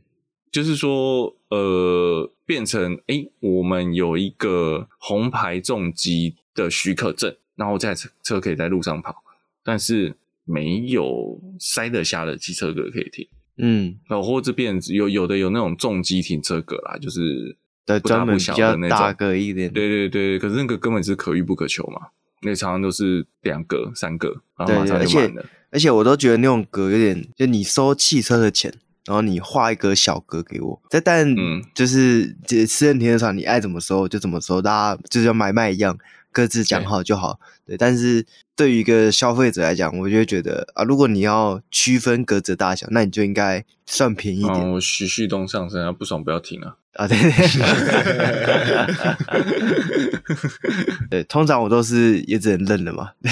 就是说，呃，变成诶，我们有一个红牌重机。的许可证，然后这台车可以在路上跑，但是没有塞得下的机车格可以停。嗯，然后或者变有有的有那种重机停车格啦，就是不大不小的那种，大格一点。对对对，可是那个根本是可遇不可求嘛，那常常都是两格、三格，然后马上就满了。而且，而且我都觉得那种格有点，就你收汽车的钱，然后你画一个小格给我。这但嗯，就是私人停车场，你爱怎么收就怎么收，大家就像买卖一样，各自讲好就好。对，对，但是对于一个消费者来讲，我就会觉得啊，如果你要区分格子大小，那你就应该算便宜一点。哦、我徐旭东上升啊，不爽不要停啊。啊，对，对，通常我都是也只能认了嘛。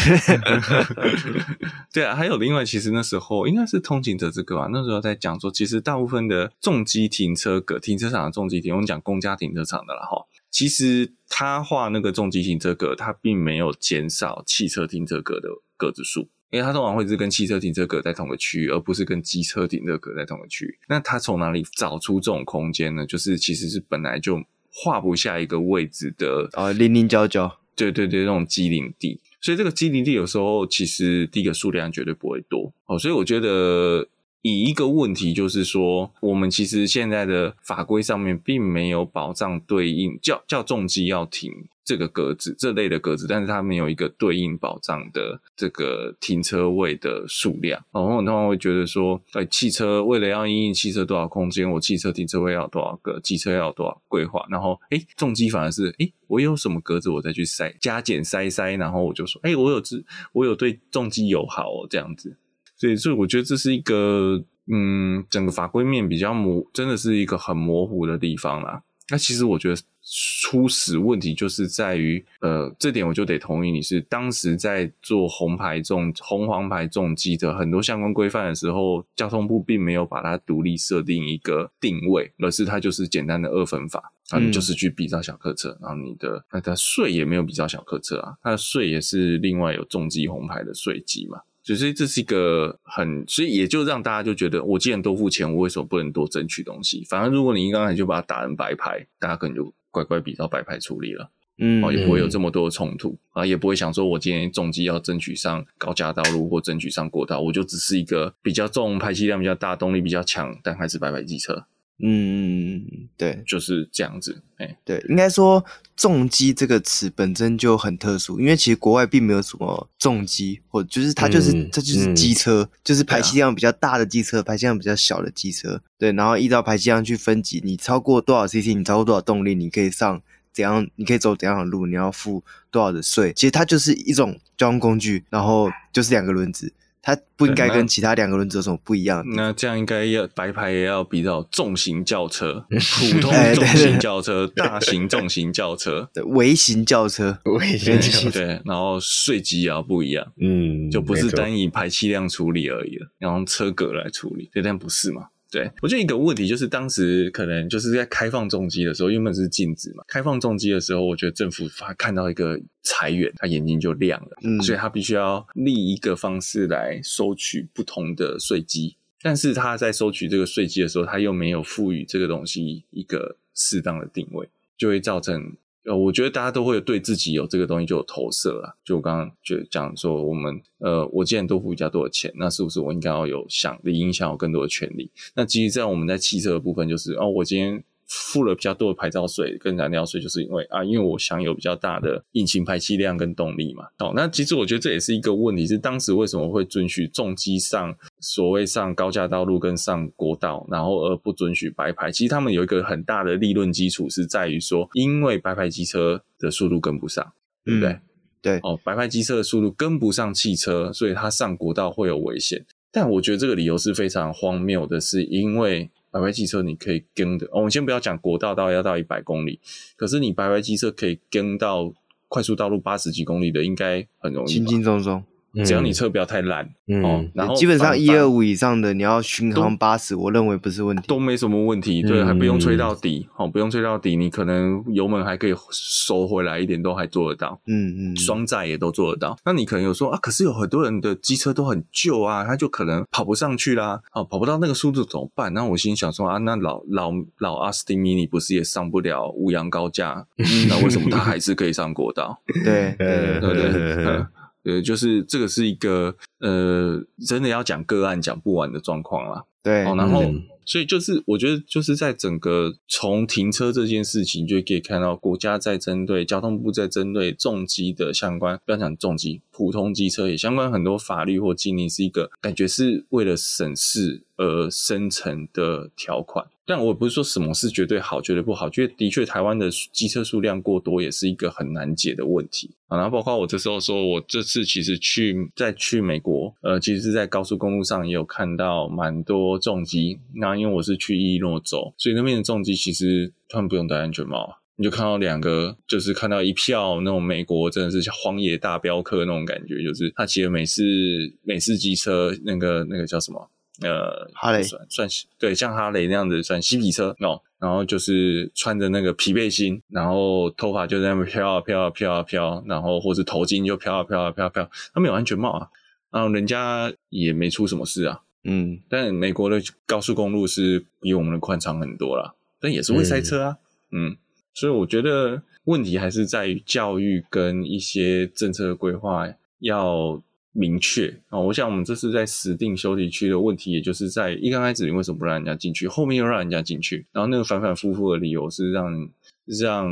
对啊，还有另外，其实那时候应该是通勤者之歌吧，那时候在讲说，其实大部分的重机停车格，停车场的重机停，我们讲公家停车场的了哈。其实他画那个重机停车格，他并没有减少汽车停车格的格子数。因为他通常会是跟汽车停车格在同个区域，而不是跟机车停车格在同个区域。那他从哪里找出这种空间呢？就是其实是本来就画不下一个位置的啊，零零角角。对对对，那种机灵地。所以这个机灵地有时候其实第一个数量绝对不会多哦。所以我觉得以一个问题就是说，我们其实现在的法规上面并没有保障对应叫叫重机要停。这个格子这类的格子，但是它没有一个对应保障的这个停车位的数量。然后我通常会觉得说，哎，汽车为了要因应汽车多少空间，我汽车停车位要多少个，机车要多少规划。然后，哎，重机反而是，哎，我有什么格子，我再去塞加减塞塞。然后我就说，哎，我有只我有对重机友好哦，这样子。所以，所以我觉得这是一个，嗯，整个法规面比较模，真的是一个很模糊的地方啦。那其实我觉得。初始问题就是在于，呃，这点我就得同意你是当时在做红牌重红黄牌重机的很多相关规范的时候，交通部并没有把它独立设定一个定位，而是它就是简单的二分法，啊，你就是去比照小客车，然后你的那它税也没有比照小客车啊，它的税也是另外有重机红牌的税基嘛，所以这是一个很，所以也就让大家就觉得，我既然多付钱，我为什么不能多争取东西？反而如果你刚才就把它打成白牌，大家可能就。乖乖比照白牌处理了，嗯，哦，也不会有这么多的冲突啊，也不会想说我今天重机要争取上高架道路或争取上国道，我就只是一个比较重、排气量比较大、动力比较强，但还是白牌机车。嗯嗯，对，就是这样子。哎，对，应该说重机这个词本身就很特殊，因为其实国外并没有什么重机，或就是它就是、嗯、它就是机车，嗯、就是排气量比较大的机车，啊、排气量比较小的机车。对，然后依照排气量去分级，你超过多少 CC，你超过多少动力，你可以上怎样，你可以走怎样的路，你要付多少的税。其实它就是一种交通工具，然后就是两个轮子。它不应该跟其他两个轮子有什么不一样？那这样应该要白牌也要比较重型轿车、普通重型轿车、大型重型轿车、微型轿车、微型轿车，对，然后税基也要不一样，嗯，就不是单以排气量处理而已了，要用车格来处理，对，但不是嘛？对，我觉得一个问题就是，当时可能就是在开放重机的时候，原本是禁止嘛。开放重机的时候，我觉得政府他看到一个裁员，他眼睛就亮了，嗯，所以他必须要立一个方式来收取不同的税基。但是他在收取这个税基的时候，他又没有赋予这个东西一个适当的定位，就会造成。呃，我觉得大家都会对自己有这个东西就有投射了。就我刚刚就讲说，我们呃，我既然多付比较多的钱，那是不是我应该要有想理应享有更多的权利？那其实，在我们在汽车的部分，就是哦，我今天。付了比较多的牌照税跟燃料税，就是因为啊，因为我享有比较大的引擎排气量跟动力嘛。哦，那其实我觉得这也是一个问题，是当时为什么会准许重机上所谓上高架道路跟上国道，然后而不准许白牌？其实他们有一个很大的利润基础是在于说，因为白牌机车的速度跟不上，对不对？嗯、对。哦，白牌机车的速度跟不上汽车，所以它上国道会有危险。但我觉得这个理由是非常荒谬的，是因为。白白机车你可以跟的，哦，我们先不要讲国道到要到一百公里，可是你白白机车可以跟到快速道路八十几公里的，应该很容易，轻轻松松。只要你车不要太烂，嗯、哦，然后基本上一二五以上的，你要巡航八十，我认为不是问题，都没什么问题，对，还不用吹到底，好、嗯哦，不用吹到底，你可能油门还可以收回来一点，都还做得到，嗯嗯，双载也都做得到。那你可能有说啊，可是有很多人的机车都很旧啊，他就可能跑不上去啦，哦，跑不到那个速度怎么办？那我心想说啊，那老老老阿斯汀 mini 不是也上不了五羊高架？那为什么他还是可以上国道？对对对 对。呃，就是这个是一个呃，真的要讲个案讲不完的状况啦。对，哦，然后、嗯、所以就是我觉得就是在整个从停车这件事情，就可以看到国家在针对交通部在针对重机的相关，不要讲重机，普通机车也相关很多法律或禁令，是一个感觉是为了省事而生成的条款。但我不是说什么是绝对好，绝对不好，觉得的确台湾的机车数量过多也是一个很难解的问题啊。然后包括我这时候说，我这次其实去在去美国，呃，其实是在高速公路上也有看到蛮多重机。那因为我是去伊诺州，所以那边的重机其实他们不用戴安全帽，你就看到两个，就是看到一票那种美国真的是荒野大镖客那种感觉，就是他骑的美式美式机车，那个那个叫什么？呃，哈雷算算对，像哈雷那样子算嬉皮车哦，然后就是穿着那个皮背心，然后头发就在那边飘啊飘啊飘啊飘，然后或是头巾就飘啊飘啊飘啊飘，他没有安全帽啊，然后人家也没出什么事啊，嗯，但美国的高速公路是比我们的宽敞很多啦，但也是会塞车啊，嗯，嗯，所以我觉得问题还是在于教育跟一些政策的规划要。明确啊！我想我们这次在死定休憩区的问题，也就是在一刚开始你为什么不让人家进去，后面又让人家进去，然后那个反反复复的理由是让让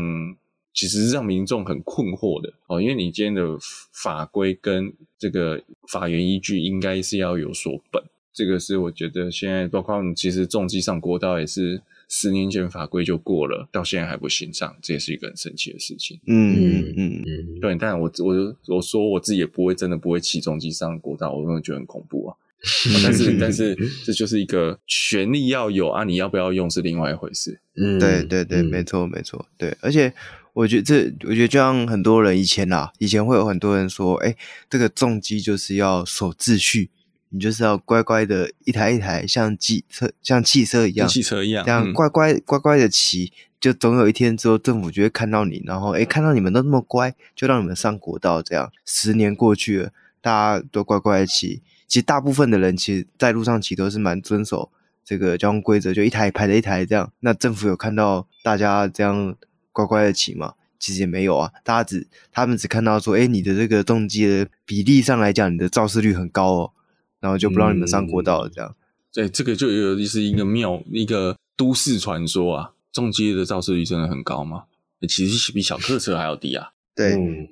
其实是让民众很困惑的哦，因为你今天的法规跟这个法源依据应该是要有所本，这个是我觉得现在包括其实重机上国道也是。十年前法规就过了，到现在还不行上，这也是一个很神奇的事情。嗯嗯嗯嗯，对。但我我我说我自己也不会真的不会骑重机上国道，我真的觉得很恐怖啊。但是但是这就是一个权利要有啊，你要不要用是另外一回事。嗯，对对对，没错没错，对。而且我觉得这，我觉得就像很多人以前啦，以前会有很多人说，哎，这个重机就是要守秩序。你就是要乖乖的一台一台像机车、像汽车一样，汽车一样，这样乖乖、嗯、乖乖的骑，就总有一天之后，政府就会看到你，然后诶看到你们都那么乖，就让你们上国道。这样十年过去了，大家都乖乖的骑。其实大部分的人其实在路上骑都是蛮遵守这个交通规则，就一台排着一台这样。那政府有看到大家这样乖乖的骑吗？其实也没有啊，大家只他们只看到说，诶你的这个动机的比例上来讲，你的肇事率很高哦。然后就不让你们上国道了，这样。对、嗯，这个就有是一个庙，一个都市传说啊。重机的肇事率真的很高吗？其实比小客车还要低啊。对，嗯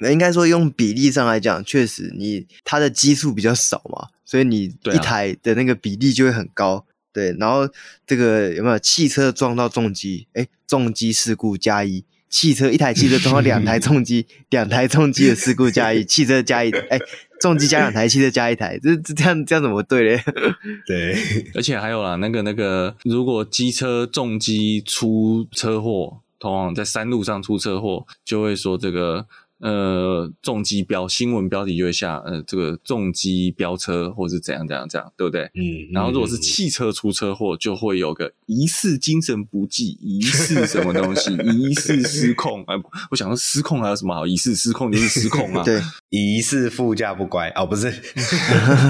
嗯，应该说用比例上来讲，确实你它的基数比较少嘛，所以你一台的那个比例就会很高。对，啊、对，然后这个有没有汽车撞到重机？哎，重机事故加一。汽车一台汽车撞到两台 重机，两台重机的事故加一，汽车加一，哎，重机加两台，汽车加一台，这这这样这样怎么对嘞？对，而且还有啦，那个那个，如果机车重机出车祸，通常在山路上出车祸，就会说这个。呃，重机飙新闻标题就会下，呃，这个重机飙车或是怎样怎样怎样，对不对？嗯。然后如果是汽车出车祸，就会有个疑似精神不济，疑似什么东西，疑似失控。哎，我想说失控还有什么好？疑似失控就是失控啊。对，疑似副驾不乖哦，不是。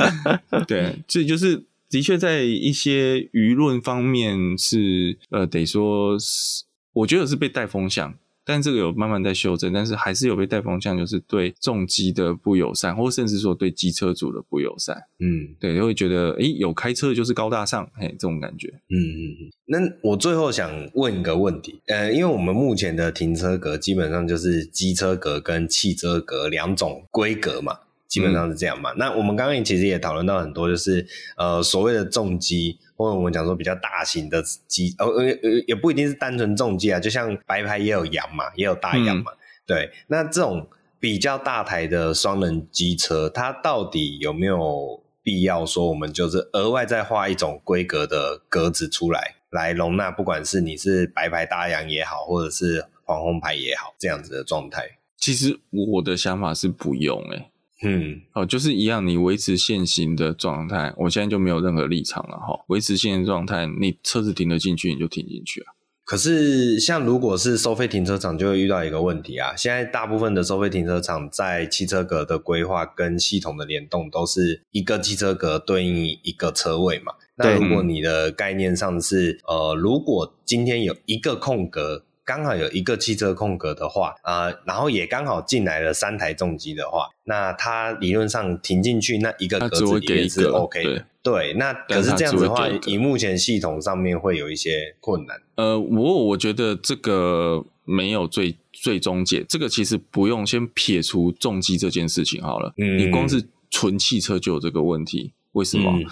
对，这就是的确在一些舆论方面是呃，得说是，我觉得是被带风向。但这个有慢慢在修正，但是还是有被带风向，就是对重机的不友善，或甚至说对机车主的不友善。嗯，对，就会觉得，诶，有开车就是高大上，嘿，这种感觉。嗯嗯嗯。那我最后想问一个问题，呃，因为我们目前的停车格基本上就是机车格跟汽车格两种规格嘛，基本上是这样嘛。嗯、那我们刚刚其实也讨论到很多，就是呃所谓的重机。或者我们讲说比较大型的机，呃呃呃，也不一定是单纯重机啊，就像白牌也有羊嘛，也有大羊嘛，嗯、对。那这种比较大台的双人机车，它到底有没有必要说我们就是额外再画一种规格的格子出来，来容纳不管是你是白牌大洋也好，或者是黄红牌也好，这样子的状态？其实我的想法是不用诶、欸嗯，哦，就是一样，你维持现行的状态，我现在就没有任何立场了哈。维持现行状态，你车子停得进去，你就停进去啊。可是，像如果是收费停车场，就会遇到一个问题啊。现在大部分的收费停车场在汽车格的规划跟系统的联动，都是一个汽车格对应一个车位嘛。那如果你的概念上是，呃，如果今天有一个空格。刚好有一个汽车空格的话，呃，然后也刚好进来了三台重机的话，那它理论上停进去那一个格子里面是 OK 的。对，那可是这样子的话，以目前系统上面会有一些困难。呃，我我觉得这个没有最最终解，这个其实不用先撇除重机这件事情好了。嗯，你光是纯汽车就有这个问题，为什么？嗯、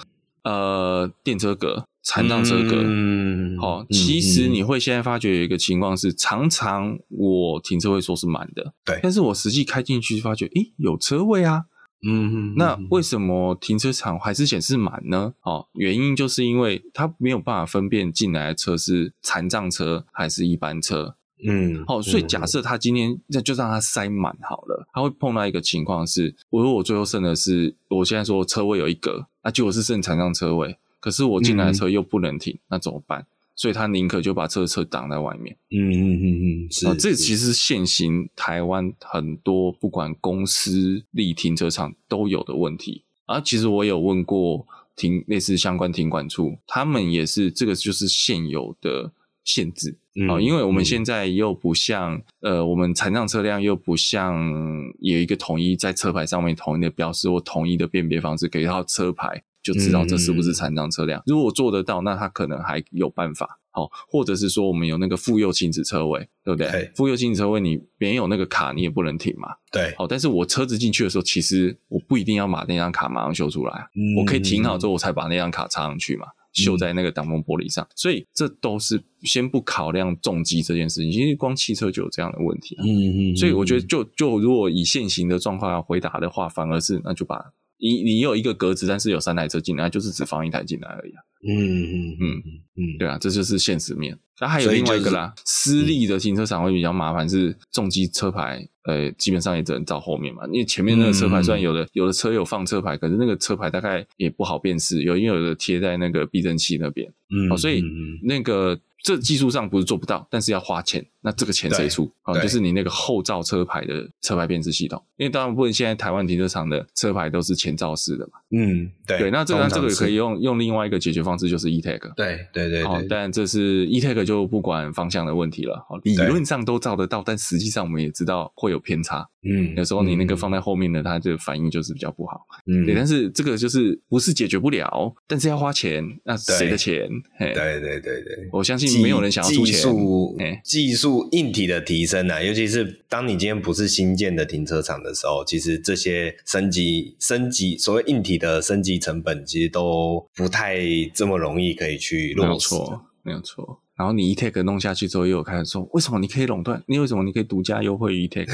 呃，电车格、残障车格，嗯，好、哦，其实你会现在发觉有一个情况是，常常我停车位说是满的，对，但是我实际开进去发觉，诶，有车位啊。嗯，那为什么停车场还是显示满呢？哦，原因就是因为它没有办法分辨进来的车是残障车还是一般车。嗯，好、哦，所以假设他今天那就让他塞满好了，他会碰到一个情况是，我如果我最后剩的是，我现在说车位有一格，那结果是剩残障车位，可是我进来的车又不能停，嗯、那怎么办？所以他宁可就把车车挡在外面。嗯嗯嗯嗯，是。这其实现行台湾很多不管公司立停车场都有的问题。啊，其实我有问过停类似相关停管处，他们也是这个就是现有的限制。嗯、哦，因为我们现在又不像呃，我们残障车辆又不像有一个统一在车牌上面统一的标识或统一的辨别方式，给到车牌。就知道这是不是残障车辆。嗯、如果做得到，那他可能还有办法。好，或者是说我们有那个妇幼亲子车位，对不对？妇幼亲子车位你没有那个卡，你也不能停嘛。对。好，但是我车子进去的时候，其实我不一定要把那张卡马上修出来，嗯、我可以停好之后，我才把那张卡插上去嘛，秀在那个挡风玻璃上。嗯、所以这都是先不考量重击这件事情，其实光汽车就有这样的问题、啊。嗯嗯。嗯，所以我觉得就，就就如果以现行的状况要回答的话，反而是那就把。你你有一个格子，但是有三台车进来，就是只放一台进来而已啊。嗯嗯嗯嗯，对啊，这就是现实面。那还有另外一个啦，私立的停车场会比较麻烦，是重机车牌，呃，基本上也只能照后面嘛，因为前面那个车牌虽然有的有的车有放车牌，可是那个车牌大概也不好辨识，有因为有的贴在那个避震器那边，嗯，哦，所以那个。这技术上不是做不到，但是要花钱。那这个钱谁出？啊，就是你那个后照车牌的车牌辨识系统。因为大部分现在台湾停车场的车牌都是前照式的嘛。嗯，对。对，那这个那这个也可以用用另外一个解决方式，就是 E-Tag。对对对。好，但这是 E-Tag 就不管方向的问题了。好，理论上都照得到，但实际上我们也知道会有偏差。嗯，有时候你那个放在后面的，它这个反应就是比较不好。嗯，对。但是这个就是不是解决不了，但是要花钱，那谁的钱？对对对对。我相信。没有人想要出钱。技术技术硬体的提升啊，尤其是当你今天不是新建的停车场的时候，其实这些升级、升级，所谓硬体的升级成本，其实都不太这么容易可以去落实。没有错，没有错。然后你 E-Tag 弄下去之后，又有开始说，为什么你可以垄断？你为什么你可以独家优惠 E-Tag？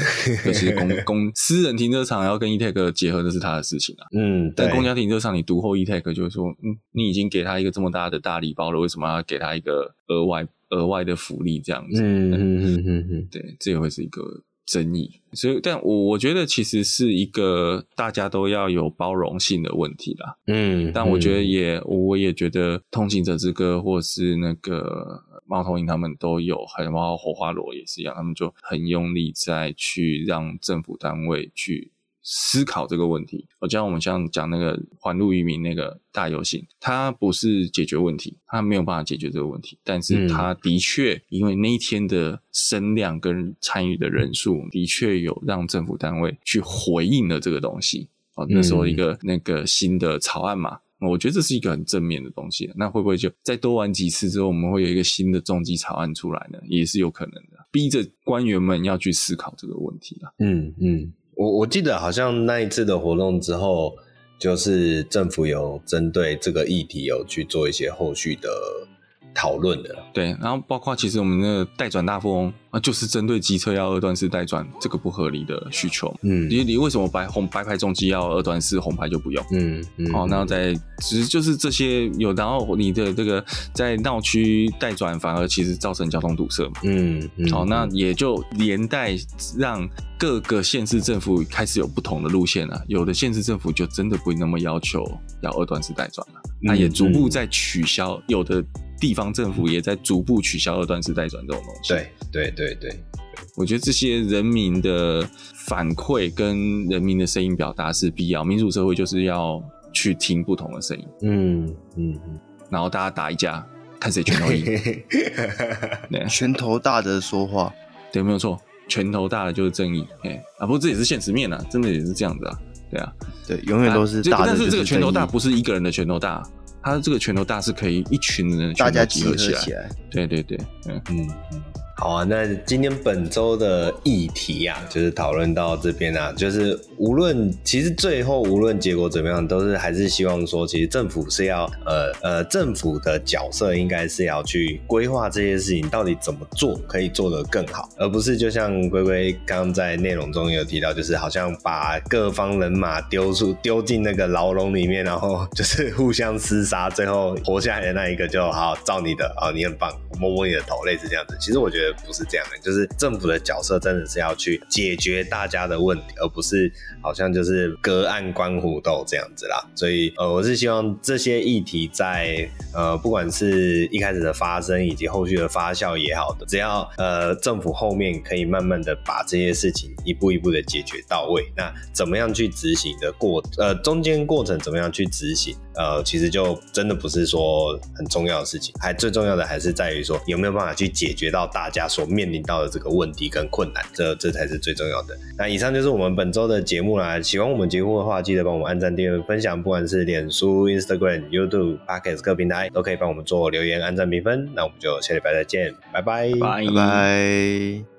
就 是公公私人停车场要跟 E-Tag 结合，这是他的事情啊。嗯，但公家停车场你独后 E-Tag，就是说，嗯，你已经给他一个这么大的大礼包了，为什么要给他一个额外额外的福利这样子？嗯嗯嗯嗯嗯，对，这也会是一个争议。所以，但我我觉得其实是一个大家都要有包容性的问题啦。嗯，但我觉得也，我也觉得通行者之歌或是那个。猫头鹰他们都有，还有包括火花罗也是一样，他们就很用力在去让政府单位去思考这个问题。我就像我们像讲那个环路于民那个大游行，它不是解决问题，它没有办法解决这个问题，但是它的确因为那一天的声量跟参与的人数，的确有让政府单位去回应了这个东西。哦，那时候一个那个新的草案嘛。我觉得这是一个很正面的东西，那会不会就再多玩几次之后，我们会有一个新的重击草案出来呢？也是有可能的，逼着官员们要去思考这个问题了。嗯嗯，我我记得好像那一次的活动之后，就是政府有针对这个议题有去做一些后续的讨论的。对，然后包括其实我们的代转大富翁。啊，就是针对机车要二段式代转这个不合理的需求。嗯，你你为什么白红白牌重机要二段式，红牌就不用？嗯嗯。好，那在其实就是这些有，然后你的这个在闹区待转反而其实造成交通堵塞嘛。嗯嗯。好，那也就连带让各个县市政府开始有不同的路线了。有的县市政府就真的不会那么要求要二段式待转了，那也逐步在取消。有的地方政府也在逐步取消二段式代转这种东西。对对对。对我觉得这些人民的反馈跟人民的声音表达是必要。民主社会就是要去听不同的声音，嗯嗯，然后大家打一架。看谁拳头硬。对，拳头大的说话，对，没有错，拳头大的就是正义。哎，啊，不过这也是现实面啊，真的也是这样子啊。对啊，对，永远都是大的、啊。但是这个拳头大不是一个人的拳头大，他这个拳头大是可以一群人全部集合起来。起来对对对，嗯嗯。好啊，那今天本周的议题啊，就是讨论到这边啊，就是无论其实最后无论结果怎么样，都是还是希望说，其实政府是要呃呃，政府的角色应该是要去规划这些事情到底怎么做可以做得更好，而不是就像龟龟刚刚在内容中有提到，就是好像把各方人马丢出丢进那个牢笼里面，然后就是互相厮杀，最后活下来的那一个就好照你的啊，你很棒，摸摸你的头，类似这样子。其实我觉得。不是这样的，就是政府的角色真的是要去解决大家的问题，而不是好像就是隔岸观虎斗这样子啦。所以，呃，我是希望这些议题在呃，不管是一开始的发生以及后续的发酵也好的，只要呃政府后面可以慢慢的把这些事情一步一步的解决到位，那怎么样去执行的过呃中间过程怎么样去执行，呃，其实就真的不是说很重要的事情，还最重要的还是在于说有没有办法去解决到大家所面临到的这个问题跟困难，这这才是最重要的。那以上就是我们本周的节目啦。喜欢我们节目的话，记得帮我们按赞、订阅、分享，不管是脸书、Instagram、YouTube、Podcast 各平台都可以帮我们做留言、按赞、评分。那我们就下礼拜再见，拜拜，拜拜。